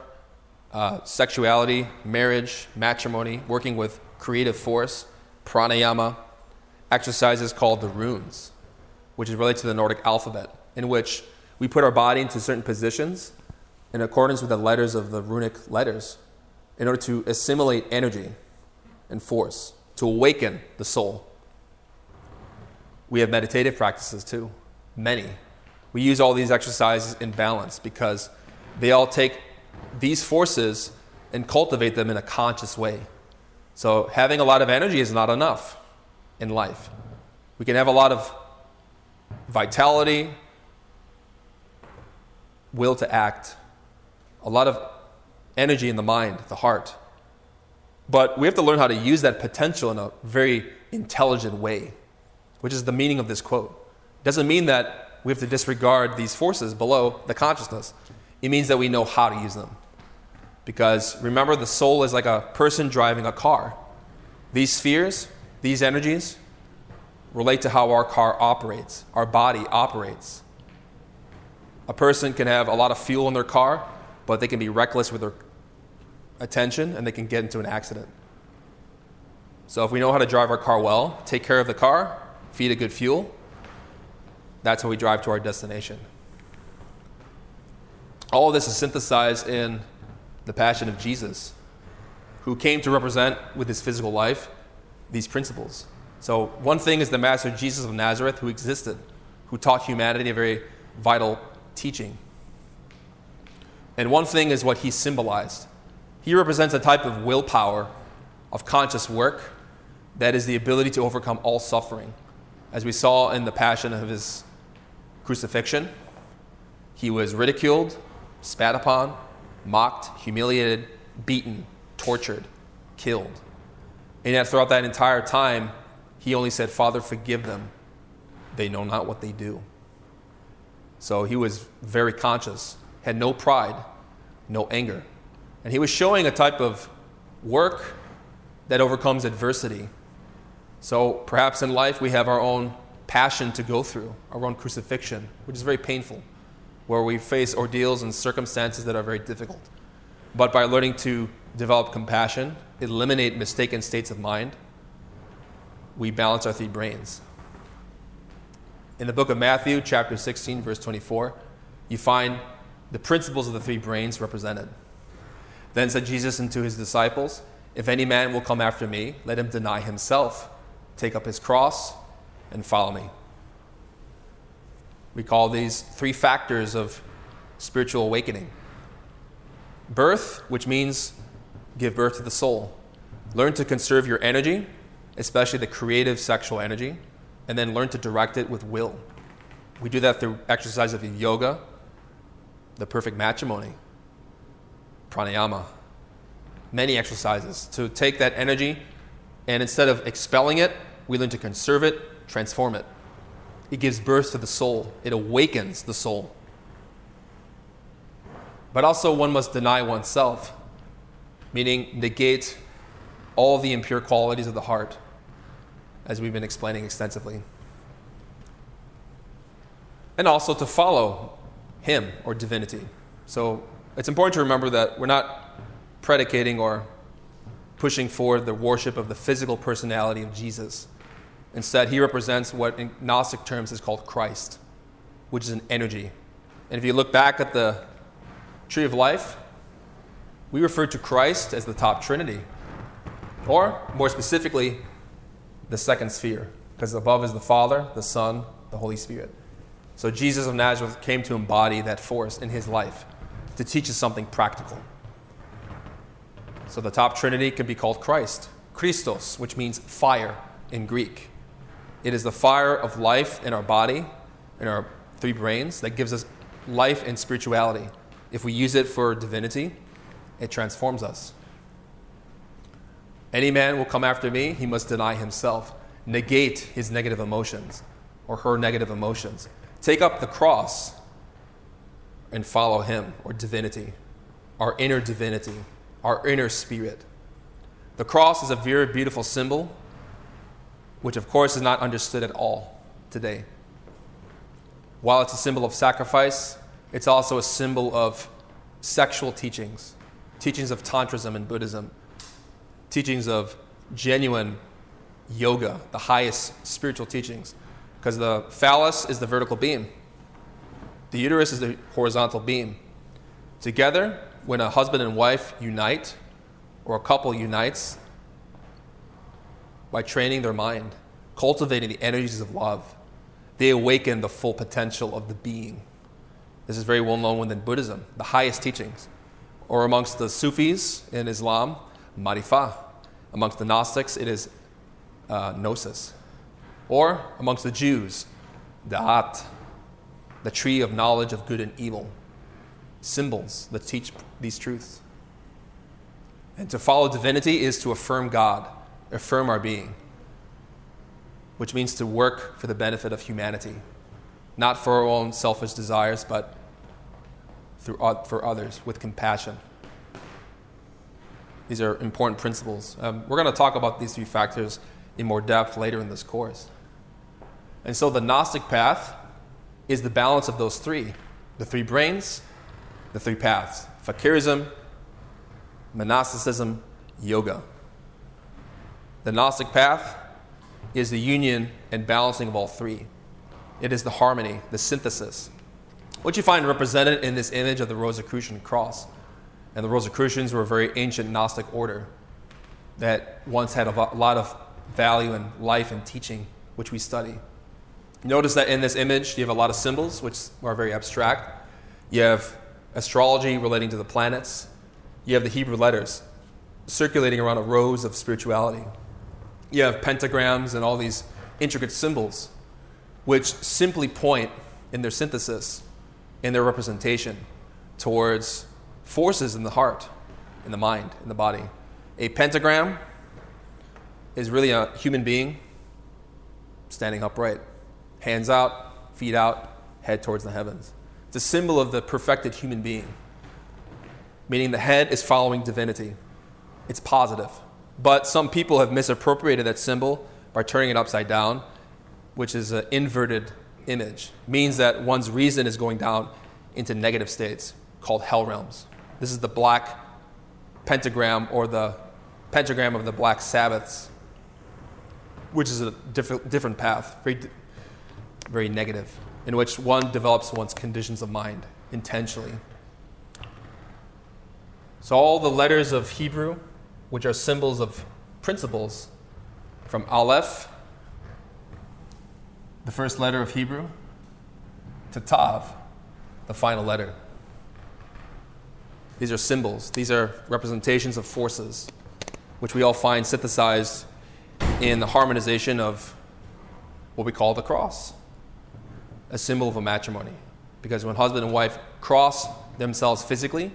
uh, sexuality, marriage, matrimony, working with creative force, pranayama, exercises called the runes, which is related to the Nordic alphabet, in which we put our body into certain positions in accordance with the letters of the runic letters in order to assimilate energy and force, to awaken the soul. We have meditative practices too, many. We use all these exercises in balance because they all take these forces and cultivate them in a conscious way. So, having a lot of energy is not enough in life. We can have a lot of vitality, will to act, a lot of energy in the mind, the heart. But we have to learn how to use that potential in a very intelligent way, which is the meaning of this quote. It doesn't mean that we have to disregard these forces below the consciousness. It means that we know how to use them. Because remember, the soul is like a person driving a car. These spheres, these energies, relate to how our car operates, our body operates. A person can have a lot of fuel in their car, but they can be reckless with their attention and they can get into an accident. So, if we know how to drive our car well, take care of the car, feed it good fuel, that's how we drive to our destination. All of this is synthesized in the passion of Jesus, who came to represent with his physical life these principles. So, one thing is the Master Jesus of Nazareth, who existed, who taught humanity a very vital teaching. And one thing is what he symbolized. He represents a type of willpower, of conscious work, that is the ability to overcome all suffering. As we saw in the passion of his crucifixion, he was ridiculed, spat upon, mocked, humiliated, beaten, tortured, killed. And yet, throughout that entire time, he only said, Father, forgive them. They know not what they do. So he was very conscious, had no pride, no anger. And he was showing a type of work that overcomes adversity. So perhaps in life we have our own passion to go through, our own crucifixion, which is very painful, where we face ordeals and circumstances that are very difficult. But by learning to develop compassion, eliminate mistaken states of mind, we balance our three brains. In the book of Matthew, chapter 16, verse 24, you find the principles of the three brains represented. Then said Jesus unto his disciples, If any man will come after me, let him deny himself, take up his cross, and follow me. We call these three factors of spiritual awakening birth, which means give birth to the soul, learn to conserve your energy especially the creative sexual energy, and then learn to direct it with will. We do that through exercises of yoga, the perfect matrimony, pranayama, many exercises to take that energy and instead of expelling it, we learn to conserve it, transform it. It gives birth to the soul, it awakens the soul. But also, one must deny oneself, meaning negate all the impure qualities of the heart as we've been explaining extensively. And also to follow Him or divinity. So it's important to remember that we're not predicating or pushing forward the worship of the physical personality of Jesus. Instead, he represents what in Gnostic terms is called Christ, which is an energy. And if you look back at the tree of life, we refer to Christ as the top trinity. Or, more specifically, the second sphere, because above is the Father, the Son, the Holy Spirit. So Jesus of Nazareth came to embody that force in his life to teach us something practical. So the top trinity can be called Christ, Christos, which means fire in Greek. It is the fire of life in our body, in our three brains, that gives us life and spirituality. If we use it for divinity, it transforms us. Any man will come after me, he must deny himself, negate his negative emotions or her negative emotions, take up the cross and follow him or divinity, our inner divinity, our inner spirit. The cross is a very beautiful symbol, which of course is not understood at all today. While it's a symbol of sacrifice, it's also a symbol of sexual teachings, teachings of Tantrism and Buddhism teachings of genuine yoga, the highest spiritual teachings. Because the phallus is the vertical beam, the uterus is the horizontal beam. Together, when a husband and wife unite, or a couple unites, by training their mind, cultivating the energies of love, they awaken the full potential of the being. This is very well known within Buddhism, the highest teachings Or amongst the Sufis in Islam, Marifa. Amongst the Gnostics, it is uh, Gnosis. Or amongst the Jews, Da'at, the tree of knowledge of good and evil. Symbols that teach these truths. And to follow divinity is to affirm God, affirm our being, which means to work for the benefit of humanity, not for our own selfish desires, but through, for others with compassion. These are important principles. Um, we're going to talk about these three factors in more depth later in this course. And so the Gnostic path is the balance of those three the three brains, the three paths Fakirism, monasticism, yoga. The Gnostic path is the union and balancing of all three. It is the harmony, the synthesis. What you find represented in this image of the Rosicrucian cross. And the Rosicrucians were a very ancient Gnostic order that once had a lot of value in life and teaching, which we study. Notice that in this image, you have a lot of symbols, which are very abstract. You have astrology relating to the planets, you have the Hebrew letters circulating around a rose of spirituality. You have pentagrams and all these intricate symbols, which simply point in their synthesis, in their representation, towards forces in the heart, in the mind, in the body. A pentagram is really a human being standing upright, hands out, feet out, head towards the heavens. It's a symbol of the perfected human being meaning the head is following divinity. It's positive. But some people have misappropriated that symbol by turning it upside down, which is an inverted image. Means that one's reason is going down into negative states called hell realms. This is the black pentagram or the pentagram of the black Sabbaths, which is a diff- different path, very, very negative, in which one develops one's conditions of mind intentionally. So, all the letters of Hebrew, which are symbols of principles, from Aleph, the first letter of Hebrew, to Tav, the final letter. These are symbols, these are representations of forces, which we all find synthesized in the harmonization of what we call the cross, a symbol of a matrimony. Because when husband and wife cross themselves physically,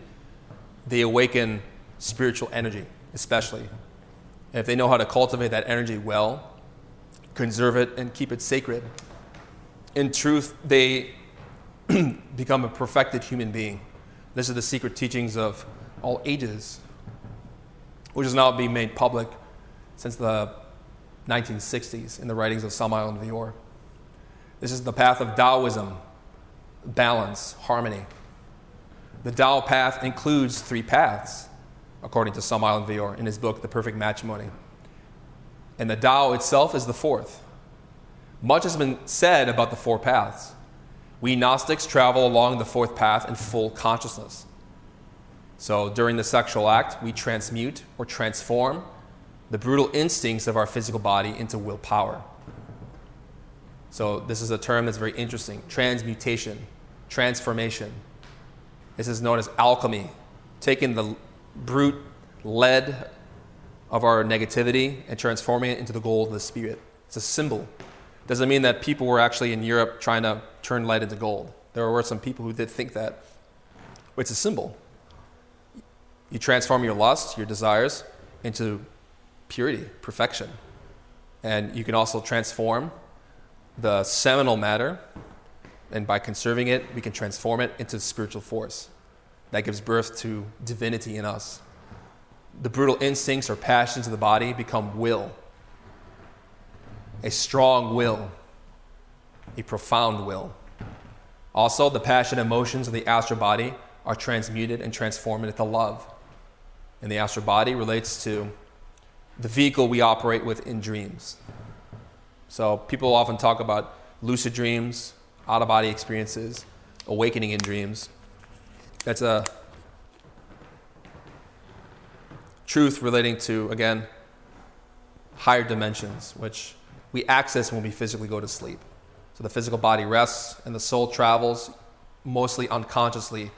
they awaken spiritual energy, especially. And if they know how to cultivate that energy well, conserve it, and keep it sacred, in truth, they become a perfected human being. This is the secret teachings of all ages, which is now being made public since the 1960s in the writings of Samael Aun Weor. This is the path of Taoism, balance, harmony. The Tao path includes three paths, according to Samael Aun Weor in his book, The Perfect Matrimony. And the Tao itself is the fourth. Much has been said about the four paths. We Gnostics travel along the fourth path in full consciousness. So during the sexual act, we transmute or transform the brutal instincts of our physical body into willpower. So this is a term that's very interesting transmutation, transformation. This is known as alchemy, taking the brute lead of our negativity and transforming it into the gold of the spirit. It's a symbol. Doesn't mean that people were actually in Europe trying to turn lead into gold. There were some people who did think that. It's a symbol. You transform your lust, your desires, into purity, perfection. And you can also transform the seminal matter and by conserving it, we can transform it into spiritual force that gives birth to divinity in us. The brutal instincts or passions of the body become will, a strong will, a profound will. Also, the passion emotions of the astral body are transmuted and transformed into love. And the astral body relates to the vehicle we operate with in dreams. So, people often talk about lucid dreams, out of body experiences, awakening in dreams. That's a truth relating to, again, higher dimensions, which we access when we physically go to sleep. So the physical body rests and the soul travels mostly unconsciously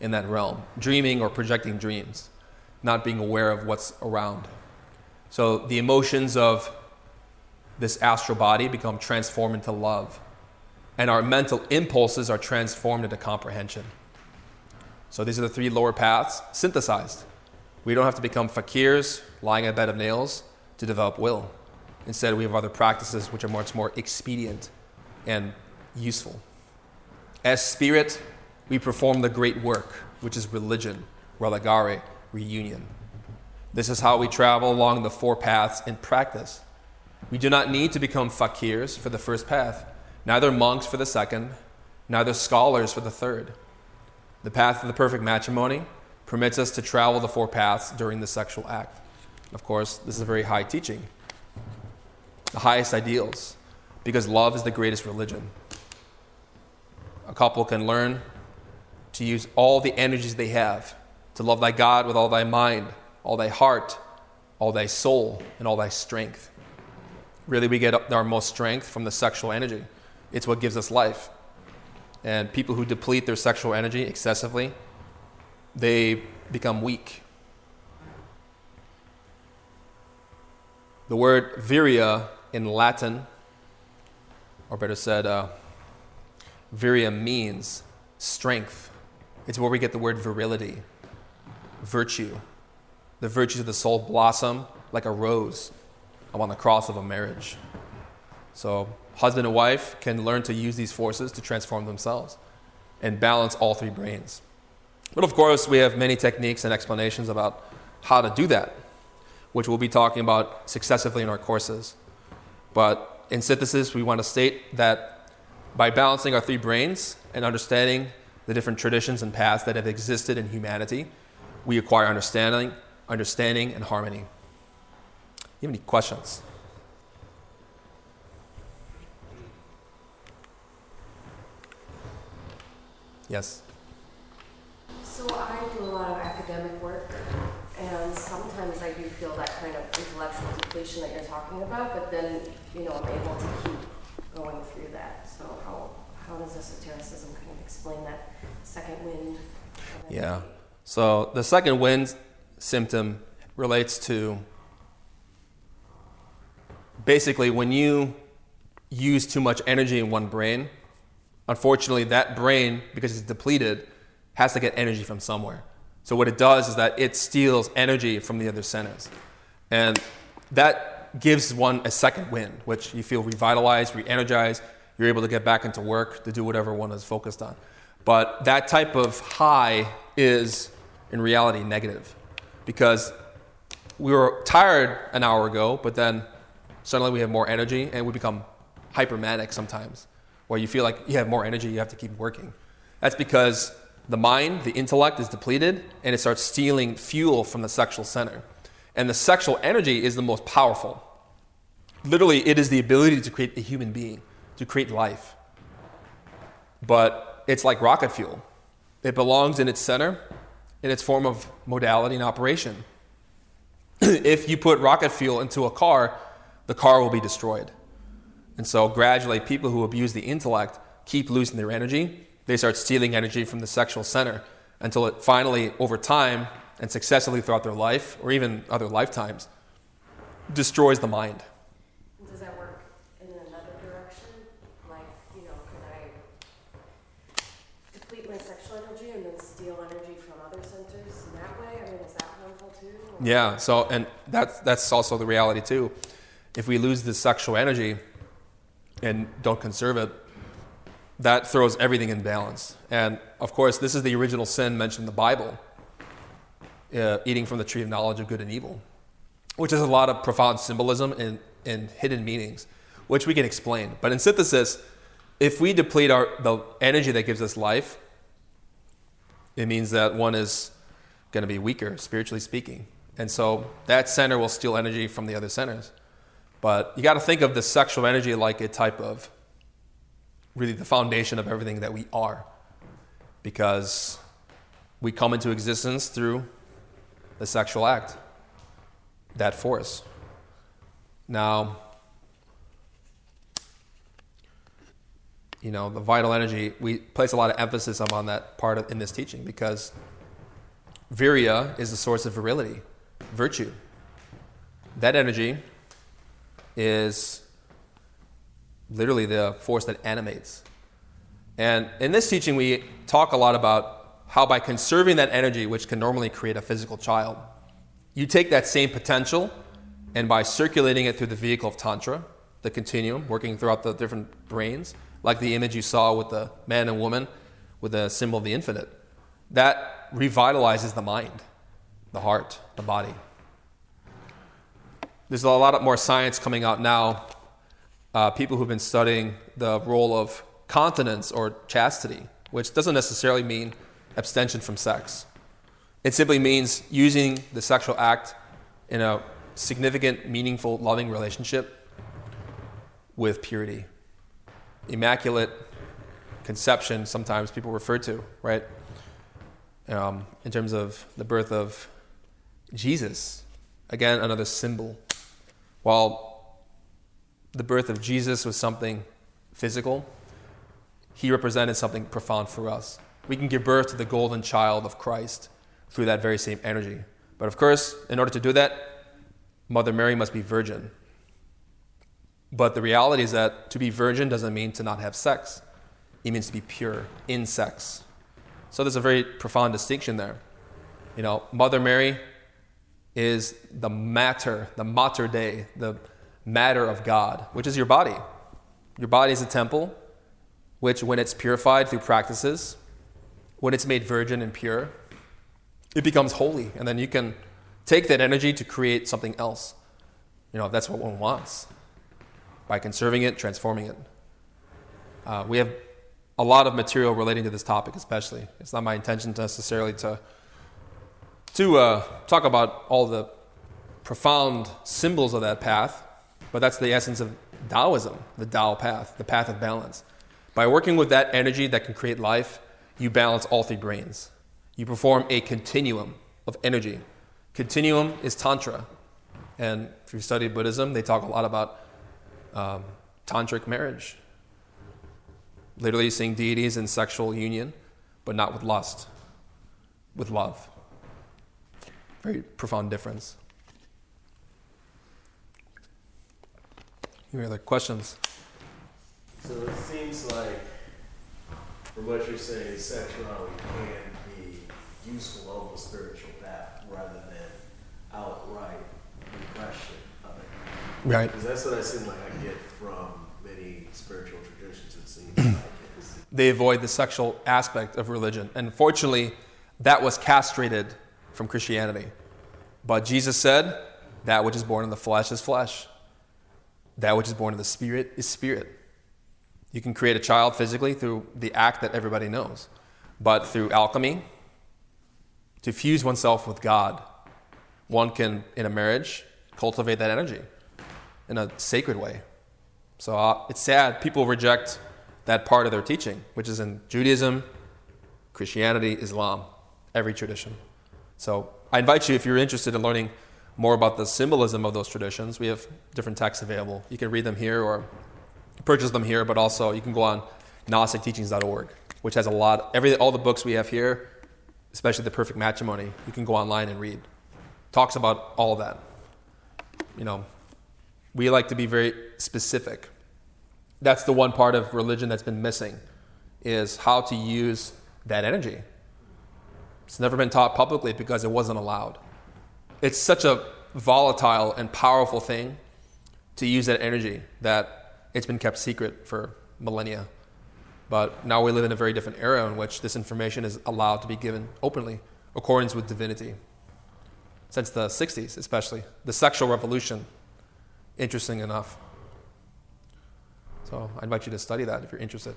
in that realm, dreaming or projecting dreams, not being aware of what's around. So the emotions of this astral body become transformed into love, and our mental impulses are transformed into comprehension. So these are the three lower paths synthesized. We don't have to become fakirs lying in a bed of nails to develop will. Instead, we have other practices which are much more expedient and useful. As spirit, we perform the great work, which is religion, religare, reunion. This is how we travel along the four paths in practice. We do not need to become fakirs for the first path, neither monks for the second, neither scholars for the third. The path of the perfect matrimony permits us to travel the four paths during the sexual act. Of course, this is a very high teaching, the highest ideals, because love is the greatest religion. A couple can learn to use all the energies they have to love thy God with all thy mind, all thy heart, all thy soul, and all thy strength. Really, we get our most strength from the sexual energy. It's what gives us life. And people who deplete their sexual energy excessively, they become weak. The word viria in Latin, or better said, uh, virya means strength. It's where we get the word virility, virtue. The virtues of the soul blossom like a rose upon the cross of a marriage. So, husband and wife can learn to use these forces to transform themselves and balance all three brains. But of course, we have many techniques and explanations about how to do that, which we'll be talking about successively in our courses. But in synthesis, we want to state that by balancing our three brains and understanding the different traditions and paths that have existed in humanity, we acquire understanding, understanding and harmony. You have any questions? Yes. So I do a lot of academic work, and sometimes I do feel that kind of intellectual depletion that you're talking about, but then, you know, I'm able to keep going through that. So how, how does esotericism kind of explain that second wind? Yeah. So the second wind symptom relates to basically when you use too much energy in one brain, unfortunately, that brain, because it's depleted, has to get energy from somewhere. So what it does is that it steals energy from the other centers. And that gives one a second wind, which you feel revitalized, re energized. You're able to get back into work to do whatever one is focused on. But that type of high is, in reality, negative because we were tired an hour ago, but then suddenly we have more energy and we become hypermanic sometimes, where you feel like you have more energy, you have to keep working. That's because the mind, the intellect is depleted and it starts stealing fuel from the sexual center. And the sexual energy is the most powerful. Literally, it is the ability to create a human being, to create life. But it's like rocket fuel, it belongs in its center, in its form of modality and operation. if you put rocket fuel into a car, the car will be destroyed. And so, gradually, people who abuse the intellect keep losing their energy. They start stealing energy from the sexual center until it finally, over time and successively throughout their life, or even other lifetimes, destroys the mind. Does that work in another direction? Like, you know, can I deplete my sexual energy and then steal energy from other centers in that way? I mean, is that harmful too? or- Yeah, so, and that's, that's also the reality too. If we lose this sexual energy and don't conserve it, that throws everything in balance. And of course, this is the original sin mentioned in the Bible uh, eating from the tree of knowledge of good and evil, which has a lot of profound symbolism and, and hidden meanings, which we can explain. But in synthesis, if we deplete our, the energy that gives us life, it means that one is going to be weaker, spiritually speaking. And so that center will steal energy from the other centers. But you got to think of the sexual energy like a type of really the foundation of everything that we are. Because we come into existence through the sexual act, that force. Now, you know, the vital energy, we place a lot of emphasis on that part of, in this teaching because virya is the source of virility, virtue. That energy is literally the force that animates. And in this teaching, we talk a lot about how by conserving that energy, which can normally create a physical child, you take that same potential and by circulating it through the vehicle of Tantra, the continuum, working throughout the different brains, like the image you saw with the man and woman with the symbol of the infinite, that revitalizes the mind, the heart, the body. There's a lot more science coming out now. Uh, people who've been studying the role of continence or chastity, which doesn't necessarily mean abstention from sex. It simply means using the sexual act in a significant, meaningful, loving relationship with purity. Immaculate conception, sometimes people refer to, right? Um, in terms of the birth of Jesus. Again, another symbol. While the birth of Jesus was something physical, he represented something profound for us. We can give birth to the golden child of Christ through that very same energy. But of course, in order to do that, Mother Mary must be virgin. But the reality is that to be virgin doesn't mean to not have sex, it means to be pure in sex. So there's a very profound distinction there. You know, Mother Mary is the matter, the mater Dei, the matter of God, which is your body. Your body is a temple, which, when it's purified through practices, when it's made virgin and pure, it becomes holy. And then you can take that energy to create something else. You know, that's what one wants by conserving it, transforming it. Uh, we have a lot of material relating to this topic, especially. It's not my intention necessarily to to uh, talk about all the profound symbols of that path, but that's the essence of Taoism, the Tao path, the path of balance. By working with that energy that can create life, you balance all three brains. You perform a continuum of energy. Continuum is Tantra. And if you study Buddhism, they talk a lot about um, tantric marriage, literally seeing deities in sexual union, but not with lust, with love. Very profound difference. Any other questions? So it seems like, from what you're saying, sexuality can be useful on the spiritual path rather than outright repression of it. Right. Because that's what I seem like I get from many spiritual traditions. It seems like it's They avoid the sexual aspect of religion. And fortunately, that was castrated from Christianity. But Jesus said, That which is born in the flesh is flesh, that which is born of the spirit is spirit. You can create a child physically through the act that everybody knows, but through alchemy, to fuse oneself with God, one can, in a marriage, cultivate that energy in a sacred way. So uh, it's sad people reject that part of their teaching, which is in Judaism, Christianity, Islam, every tradition. So I invite you, if you're interested in learning more about the symbolism of those traditions, we have different texts available. You can read them here or purchase them here, but also you can go on gnosticteachings.org, which has a lot, every, all the books we have here, especially the perfect matrimony, you can go online and read. Talks about all of that. You know, we like to be very specific. That's the one part of religion that's been missing is how to use that energy. It's never been taught publicly because it wasn't allowed. It's such a volatile and powerful thing to use that energy that it's been kept secret for millennia. But now we live in a very different era in which this information is allowed to be given openly, accordance with divinity. Since the 60s, especially, the sexual revolution, interesting enough. So I invite you to study that if you're interested.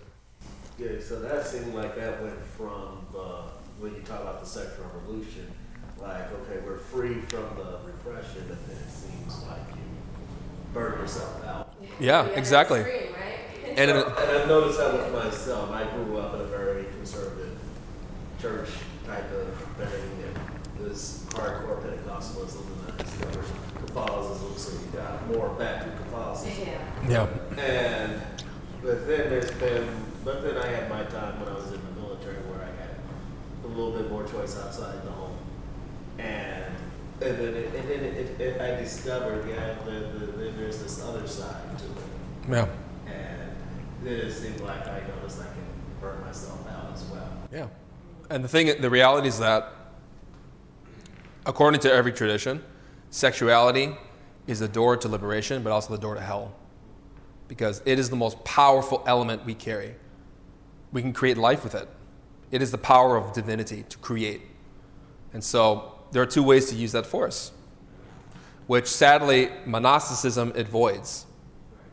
Yeah, so that seemed like that went from the, when you talk about the sexual revolution, like, okay, we're free from the repression, but then it seems like you burn yourself out. Yeah, The other extreme, right? And in a, And I've noticed that with myself. I grew up in a very conservative church type of thing. It was hardcore Pentecostalism and then there was Catholicism, so you got more back to Catholicism. Yeah. yeah, And but then there's been but then I had my time when I was in the military where I had a little bit more choice outside the home, and and then it, and then it, it, I discovered yeah the, the, the, there's this other side to it, Yeah. and then it seemed like I noticed I can burn myself out as well. Yeah. And the thing, the reality is that, according to every tradition, sexuality is the door to liberation, but also the door to hell. Because it is the most powerful element we carry. We can create life with it. It is the power of divinity to create. And so there are two ways to use that force, which sadly monasticism avoids.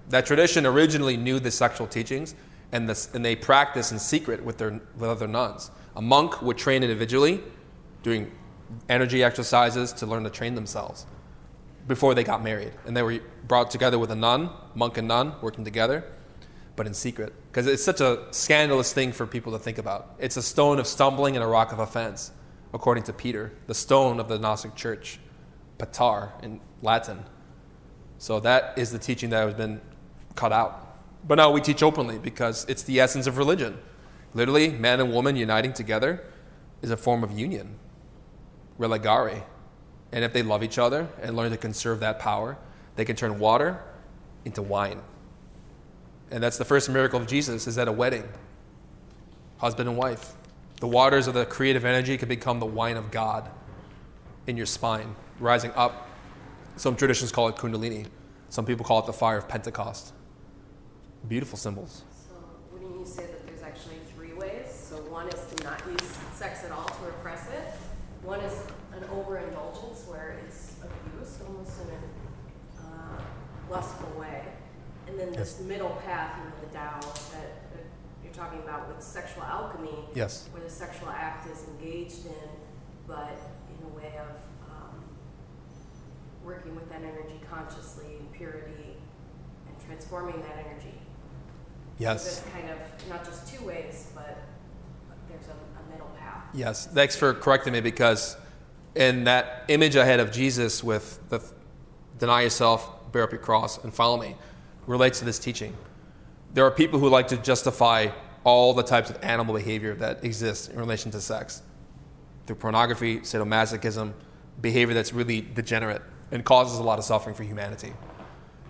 That tradition originally knew the sexual teachings, and, and they practiced in secret with, their, with other nuns. A monk would train individually, doing energy exercises to learn to train themselves before they got married. And they were brought together with a nun, monk and nun, working together, but in secret. Because it's such a scandalous thing for people to think about. It's a stone of stumbling and a rock of offense, according to Peter, the stone of the Gnostic church, patar in Latin. So that is the teaching that has been cut out. But now we teach openly because it's the essence of religion. Literally, man and woman uniting together is a form of union, religare. And if they love each other and learn to conserve that power, they can turn water into wine. And that's the first miracle of Jesus is at a wedding. Husband and wife. The waters of the creative energy can become the wine of God in your spine, rising up. Some traditions call it kundalini. Some people call it the fire of Pentecost. Beautiful symbols. So wouldn't you say that there's actually three ways? So one is to not use sex at all to repress it. One is an overindulgence where it's abuse, almost in a uh, lustful way. And then this middle path, you know, the Tao you're talking about with sexual alchemy, Yes. where the sexual act is engaged in, but in a way of um, working with that energy consciously in purity and transforming that energy. Yes. So kind of not just two ways, but there's a, a middle path. Yes. Thanks for correcting me because in that image I had of Jesus with the deny yourself, bear up your cross, and follow me relates to this teaching. There are people who like to justify all the types of animal behavior that exists in relation to sex through pornography, sadomasochism, behavior that's really degenerate and causes a lot of suffering for humanity.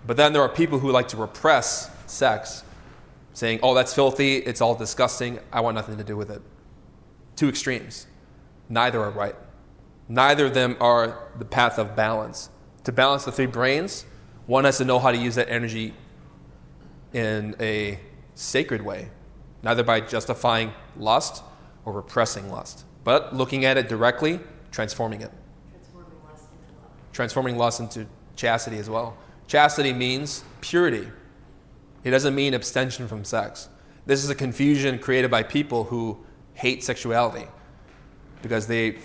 But then there are people who like to repress sex, saying, oh, that's filthy, it's all disgusting, I want nothing to do with it. Two extremes. Neither are right. Neither of them are the path of balance. To balance the three brains, one has to know how to use that energy in a sacred way, neither by justifying lust or repressing lust, but looking at it directly, transforming it Transforming lust into love. transforming lust into chastity as well. Chastity means purity. It doesn't mean abstention from sex. This is a confusion created by people who hate sexuality because they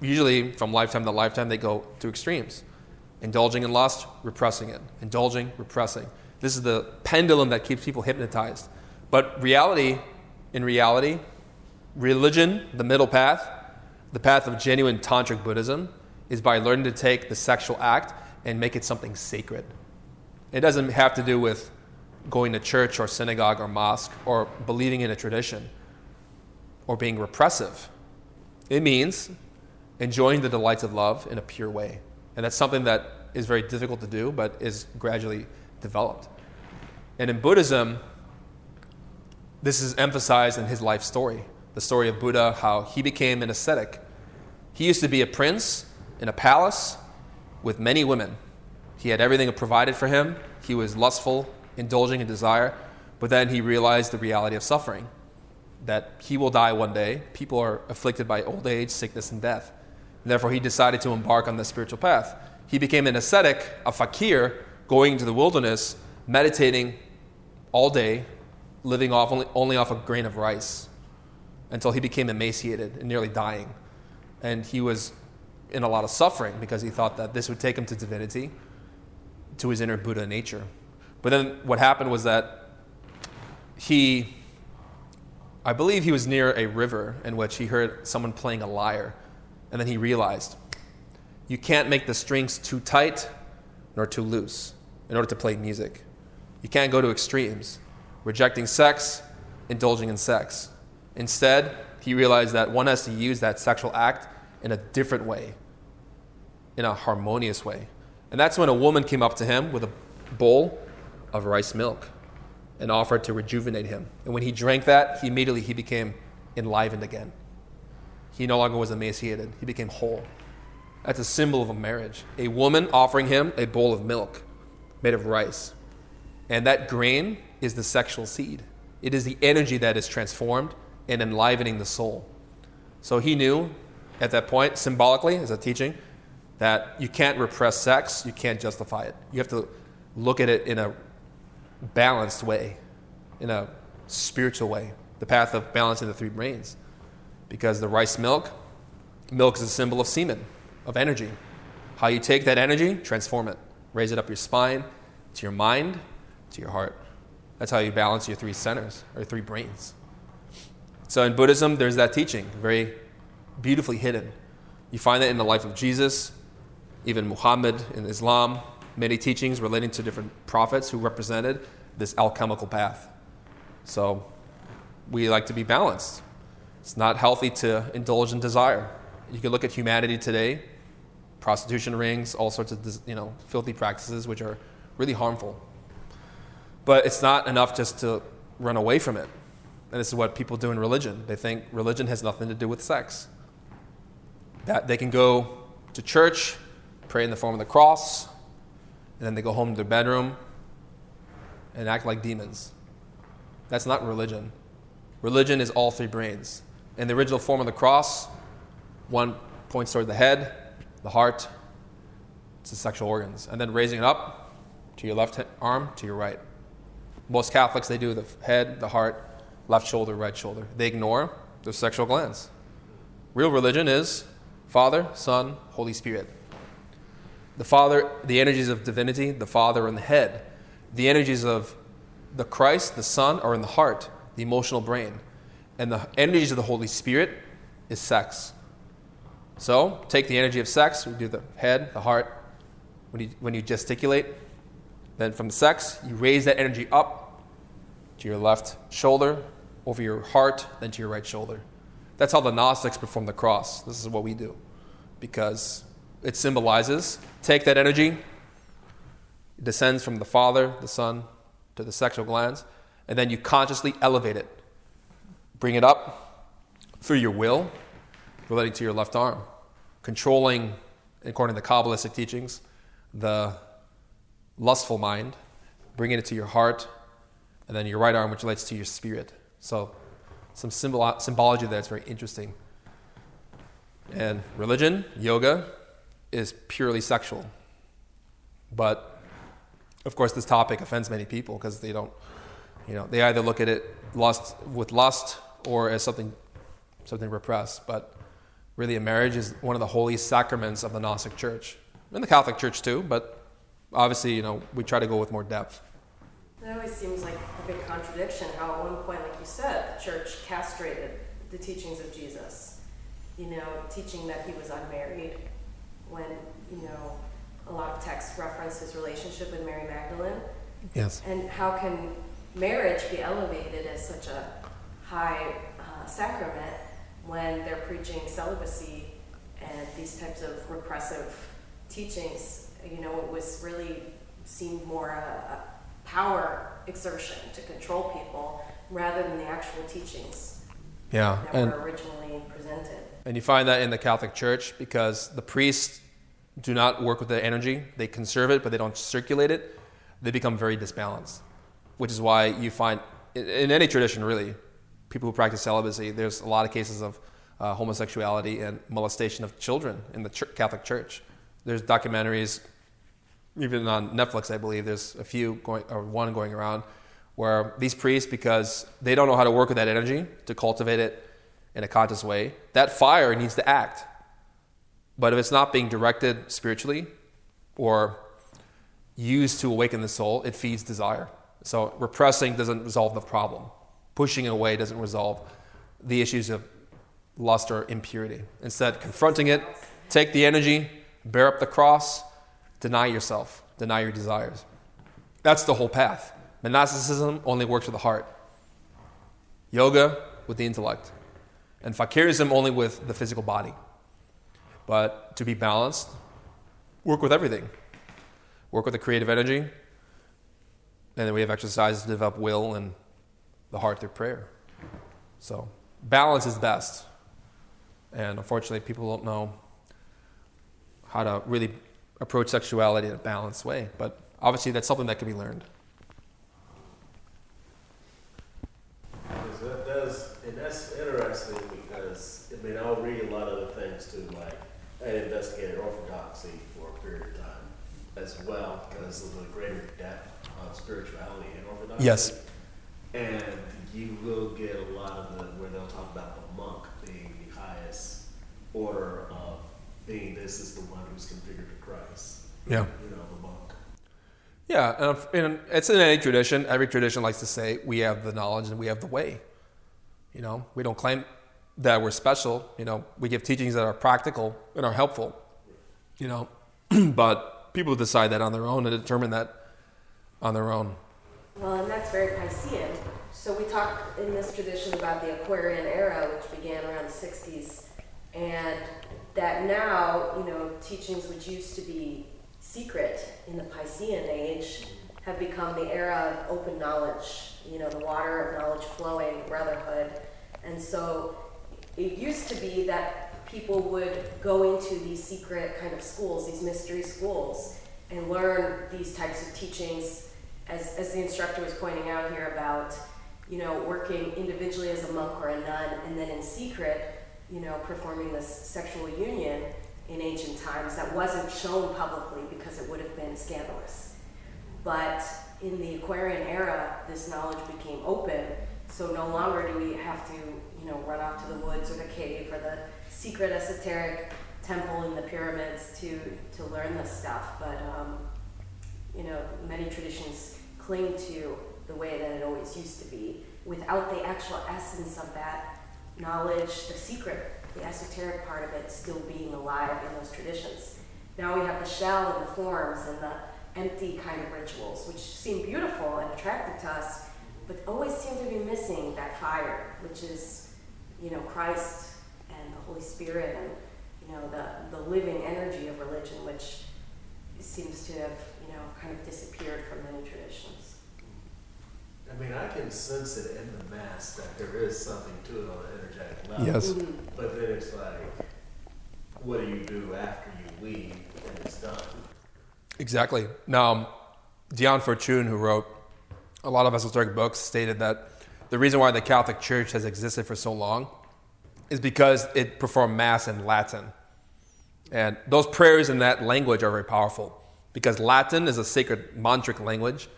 usually from lifetime to lifetime they go to extremes. Indulging in lust, repressing it. Indulging, repressing. This is the pendulum that keeps people hypnotized. But reality, in reality, religion, the middle path, the path of genuine tantric Buddhism, is by learning to take the sexual act and make it something sacred. It doesn't have to do with going to church or synagogue or mosque or believing in a tradition or being repressive. It means enjoying the delights of love in a pure way. And that's something that is very difficult to do, but is gradually developed. And in Buddhism, this is emphasized in his life story the story of Buddha, how he became an ascetic. He used to be a prince in a palace with many women. He had everything provided for him. He was lustful, indulging in desire, but then he realized the reality of suffering that he will die one day. People are afflicted by old age, sickness, and death. Therefore, he decided to embark on the spiritual path. He became an ascetic, a fakir, going into the wilderness, meditating all day, living off only, only off a grain of rice until he became emaciated and nearly dying. And he was in a lot of suffering because he thought that this would take him to divinity, to his inner Buddha nature. But then what happened was that he, I believe he was near a river in which he heard someone playing a lyre. And then he realized you can't make the strings too tight nor too loose in order to play music. You can't go to extremes, rejecting sex indulging in sex. Instead, he realized that one has to use that sexual act in a different way, in a harmonious way. And that's when a woman came up to him with a bowl of rice milk and offered to rejuvenate him. And when he drank that, he immediately he became enlivened again. He no longer was emaciated, he became whole. That's a symbol of a marriage. A woman offering him a bowl of milk made of rice. And that grain is the sexual seed. It is the energy that is transformed and enlivening the soul. So he knew at that point, symbolically, as a teaching, that you can't repress sex, you can't justify it. You have to look at it in a balanced way, in a spiritual way, the path of balancing the three brains. Because the rice milk, milk is a symbol of semen, of energy. How you take that energy, transform it, raise it up your spine, to your mind, to your heart. That's how you balance your three centers, or three brains. So in Buddhism, there's that teaching, very beautifully hidden. You find that in the life of Jesus, even Muhammad in Islam, many teachings relating to different prophets who represented this alchemical path. So we like to be balanced. It's not healthy to indulge in desire. You can look at humanity today, prostitution rings, all sorts of you know filthy practices which are really harmful. But it's not enough just to run away from it. And this is what people do in religion. They think religion has nothing to do with sex. That they can go to church, pray in the form of the cross, and then they go home to their bedroom and act like demons. That's not religion. Religion is all three brains. In the original form of the cross, one points toward the head, the heart, it's the sexual organs, and then raising it up to your left arm, to your right. Most Catholics, they do the head, the heart, left shoulder, right shoulder. They ignore the sexual glands. Real religion is Father, Son, Holy Spirit. The Father, the energies of divinity, the Father in the head. The energies of the Christ, the Son, are in the heart, the emotional brain. And the energies of the Holy Spirit is sex. So, take the energy of sex, we do the head, the heart. When you, when you gesticulate, then from the sex, you raise that energy up to your left shoulder, over your heart, then to your right shoulder. That's how the Gnostics perform the cross. This is what we do. Because it symbolizes take that energy, it descends from the Father, the Son, to the sexual glands, and then you consciously elevate it. Bring it up through your will, relating to your left arm, controlling, according to the Kabbalistic teachings, the lustful mind, bringing it to your heart, and then your right arm, which relates to your spirit. So, some symbol- symbology there that's very interesting. And religion, yoga, is purely sexual. But, of course, this topic offends many people because they don't, you know, they either look at it lust with lust or as something, something repressed. But really, a marriage is one of the holy sacraments of the Gnostic Church, and the Catholic Church too. But obviously, you know, we try to go with more depth. It always seems like a big contradiction how at one point, like you said, the church castrated the teachings of Jesus. You know, teaching that he was unmarried when, you know, a lot of texts reference his relationship with Mary Magdalene. Yes. And how can marriage be elevated as such a high uh, sacrament when they're preaching celibacy and these types of repressive teachings? You know, it was really seemed more a, a power exertion to control people rather than the actual teachings yeah, that and, were originally presented. And you find that in the Catholic Church because the priests do not work with the energy. They conserve it, but they don't circulate it. They become very disbalanced, which is why you find, in, in any tradition really, people who practice celibacy, there's a lot of cases of uh, homosexuality and molestation of children in the ch- Catholic Church. There's documentaries even on Netflix, I believe there's a few going or one going around where these priests, because they don't know how to work with that energy to cultivate it in a conscious way, that fire needs to act. But if it's not being directed spiritually or used to awaken the soul, it feeds desire. So repressing doesn't resolve the problem. Pushing away doesn't resolve the issues of lust or impurity. Instead, confronting it, take the energy, bear up the cross, Deny yourself, deny your desires. That's the whole path. Monasticism only works with the heart. yoga with the intellect, and fakirism only with the physical body. But to be balanced, work with everything. Work with the creative energy, and then we have exercises to develop will and the heart through prayer. So balance is best. And unfortunately, people don't know how to really approach sexuality in a balanced way. But obviously, that's something that can be learned. That does, and that's interesting because, I mean, I'll read a lot of the things too, like, I investigated orthodoxy for a period of time as well, because of the greater depth of spirituality in orthodoxy. Yes. And you will get a lot of the, where they'll talk about the monk being the highest order of being, this is the one who's configured to Christ. Yeah. You know, the monk. Yeah, and and it's in any tradition. Every tradition likes to say we have the knowledge and we have the way. You know, we don't claim that we're special. You know, we give teachings that are practical and are helpful. You know, but people decide that on their own and determine that on their own. Well, and that's very Piscean. So we talk in this tradition about the Aquarian era, which began around the 60s, and that now, you know, teachings which used to be secret in the Piscean age have become the era of open knowledge, you know, the water of knowledge flowing, brotherhood. And so it used to be that people would go into these secret kind of schools, these mystery schools, and learn these types of teachings, as, as the instructor was pointing out here about, you know, working individually as a monk or a nun, and then in secret, you know, performing this sexual union in ancient times that wasn't shown publicly because it would have been scandalous. But in the Aquarian era, this knowledge became open, so no longer do we have to, you know, run off to the woods or the cave or the secret esoteric temple in the pyramids to, to learn this stuff. But, um, you know, many traditions cling to the way that it always used to be without the actual essence of that knowledge, the secret, the esoteric part of it still being alive in those traditions. Now we have the shell and the forms and the empty kind of rituals, which seem beautiful and attractive to us, but always seem to be missing that fire, which is, you know, Christ and the Holy Spirit and, you know, the, the living energy of religion, which seems to have, you know, kind of disappeared from many traditions. I mean, I can sense it in the mass that there is something to it energetic level. Yes. But then it's like, what do you do after you leave and it's done? Exactly. Now, Dion Fortune, who wrote a lot of esoteric books, stated that the reason why the Catholic Church has existed for so long is because it performed Mass in Latin. And those prayers in that language are very powerful because Latin is a sacred mantric language,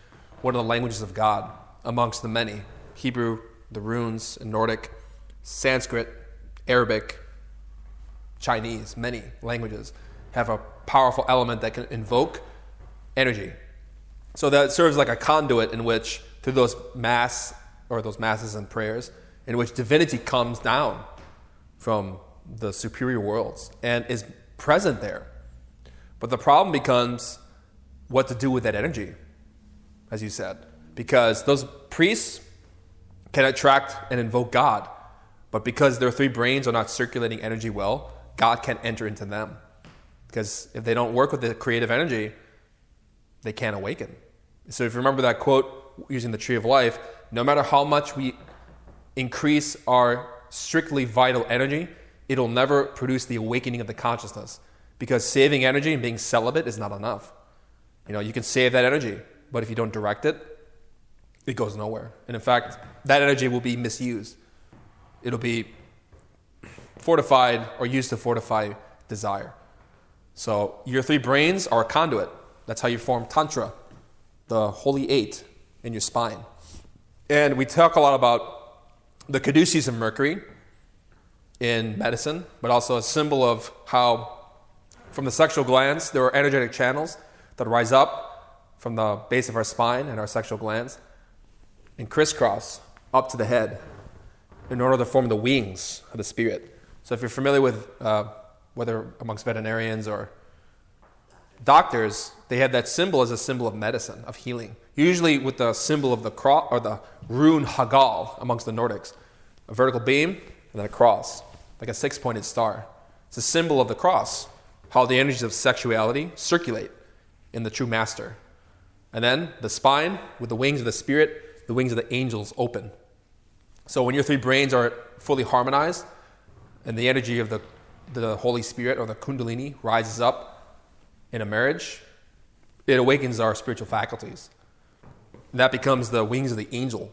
one of the languages of God amongst the many Hebrew, the runes, and Nordic, Sanskrit, Arabic, Chinese, many languages have a powerful element that can invoke energy. So that serves like a conduit in which, through those mass or those masses and prayers, in which divinity comes down from the superior worlds and is present there. But the problem becomes what to do with that energy, as you said, because those priests can attract and invoke God, but because their three brains are not circulating energy well, God can't enter into them. Because if they don't work with the creative energy, they can't awaken. So if you remember that quote using the tree of life, no matter how much we increase our strictly vital energy, it'll never produce the awakening of the consciousness. Because saving energy and being celibate is not enough. You know, you can save that energy, but if you don't direct it, it goes nowhere. And in fact, that energy will be misused. It'll be fortified or used to fortify desire. So your three brains are a conduit. That's how you form Tantra, the holy eight in your spine. And we talk a lot about the caduceus of Mercury in medicine, but also a symbol of how from the sexual glands there are energetic channels that rise up from the base of our spine and our sexual glands and crisscross up to the head in order to form the wings of the spirit. So if you're familiar with uh, whether amongst veterinarians or doctors, they have that symbol as a symbol of medicine, of healing. Usually with the symbol of the cross or the rune Hagal amongst the Nordics, a vertical beam and then a cross, like a six-pointed star. It's a symbol of the cross, how the energies of sexuality circulate in the true master. And then the spine with the wings of the spirit, the wings of the angels open. So when your three brains are fully harmonized and the energy of the, the Holy Spirit or the Kundalini rises up in a marriage, it awakens our spiritual faculties. And that becomes the wings of the angel.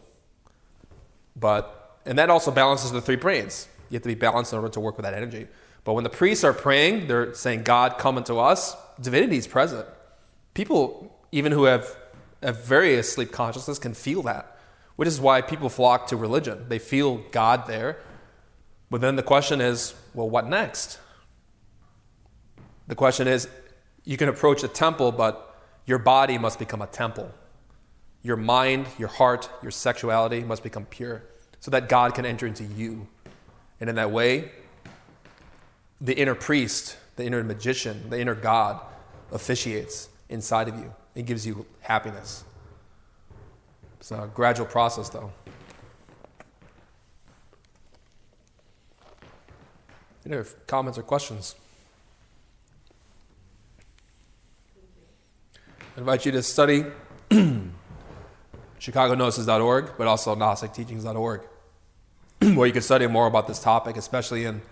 But and that also balances the three brains. You have to be balanced in order to work with that energy. But when the priests are praying, they're saying, God, come unto us, divinity is present. People, even who have, have very asleep consciousness, can feel that, which is why people flock to religion. They feel God there. But then the question is, well, what next? The question is, you can approach a temple, but your body must become a temple. Your mind, your heart, your sexuality must become pure so that God can enter into you. And in that way, the inner priest, the inner magician, the inner God officiates inside of you. It gives you happiness. It's a gradual process, though. Any comments or questions? I invite you to study chicagognosis.org, but also gnosticteachings.org, where you can study more about this topic, especially in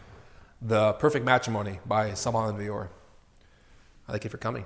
The Perfect Matrimony by Samael Aun Weor. I thank you for coming.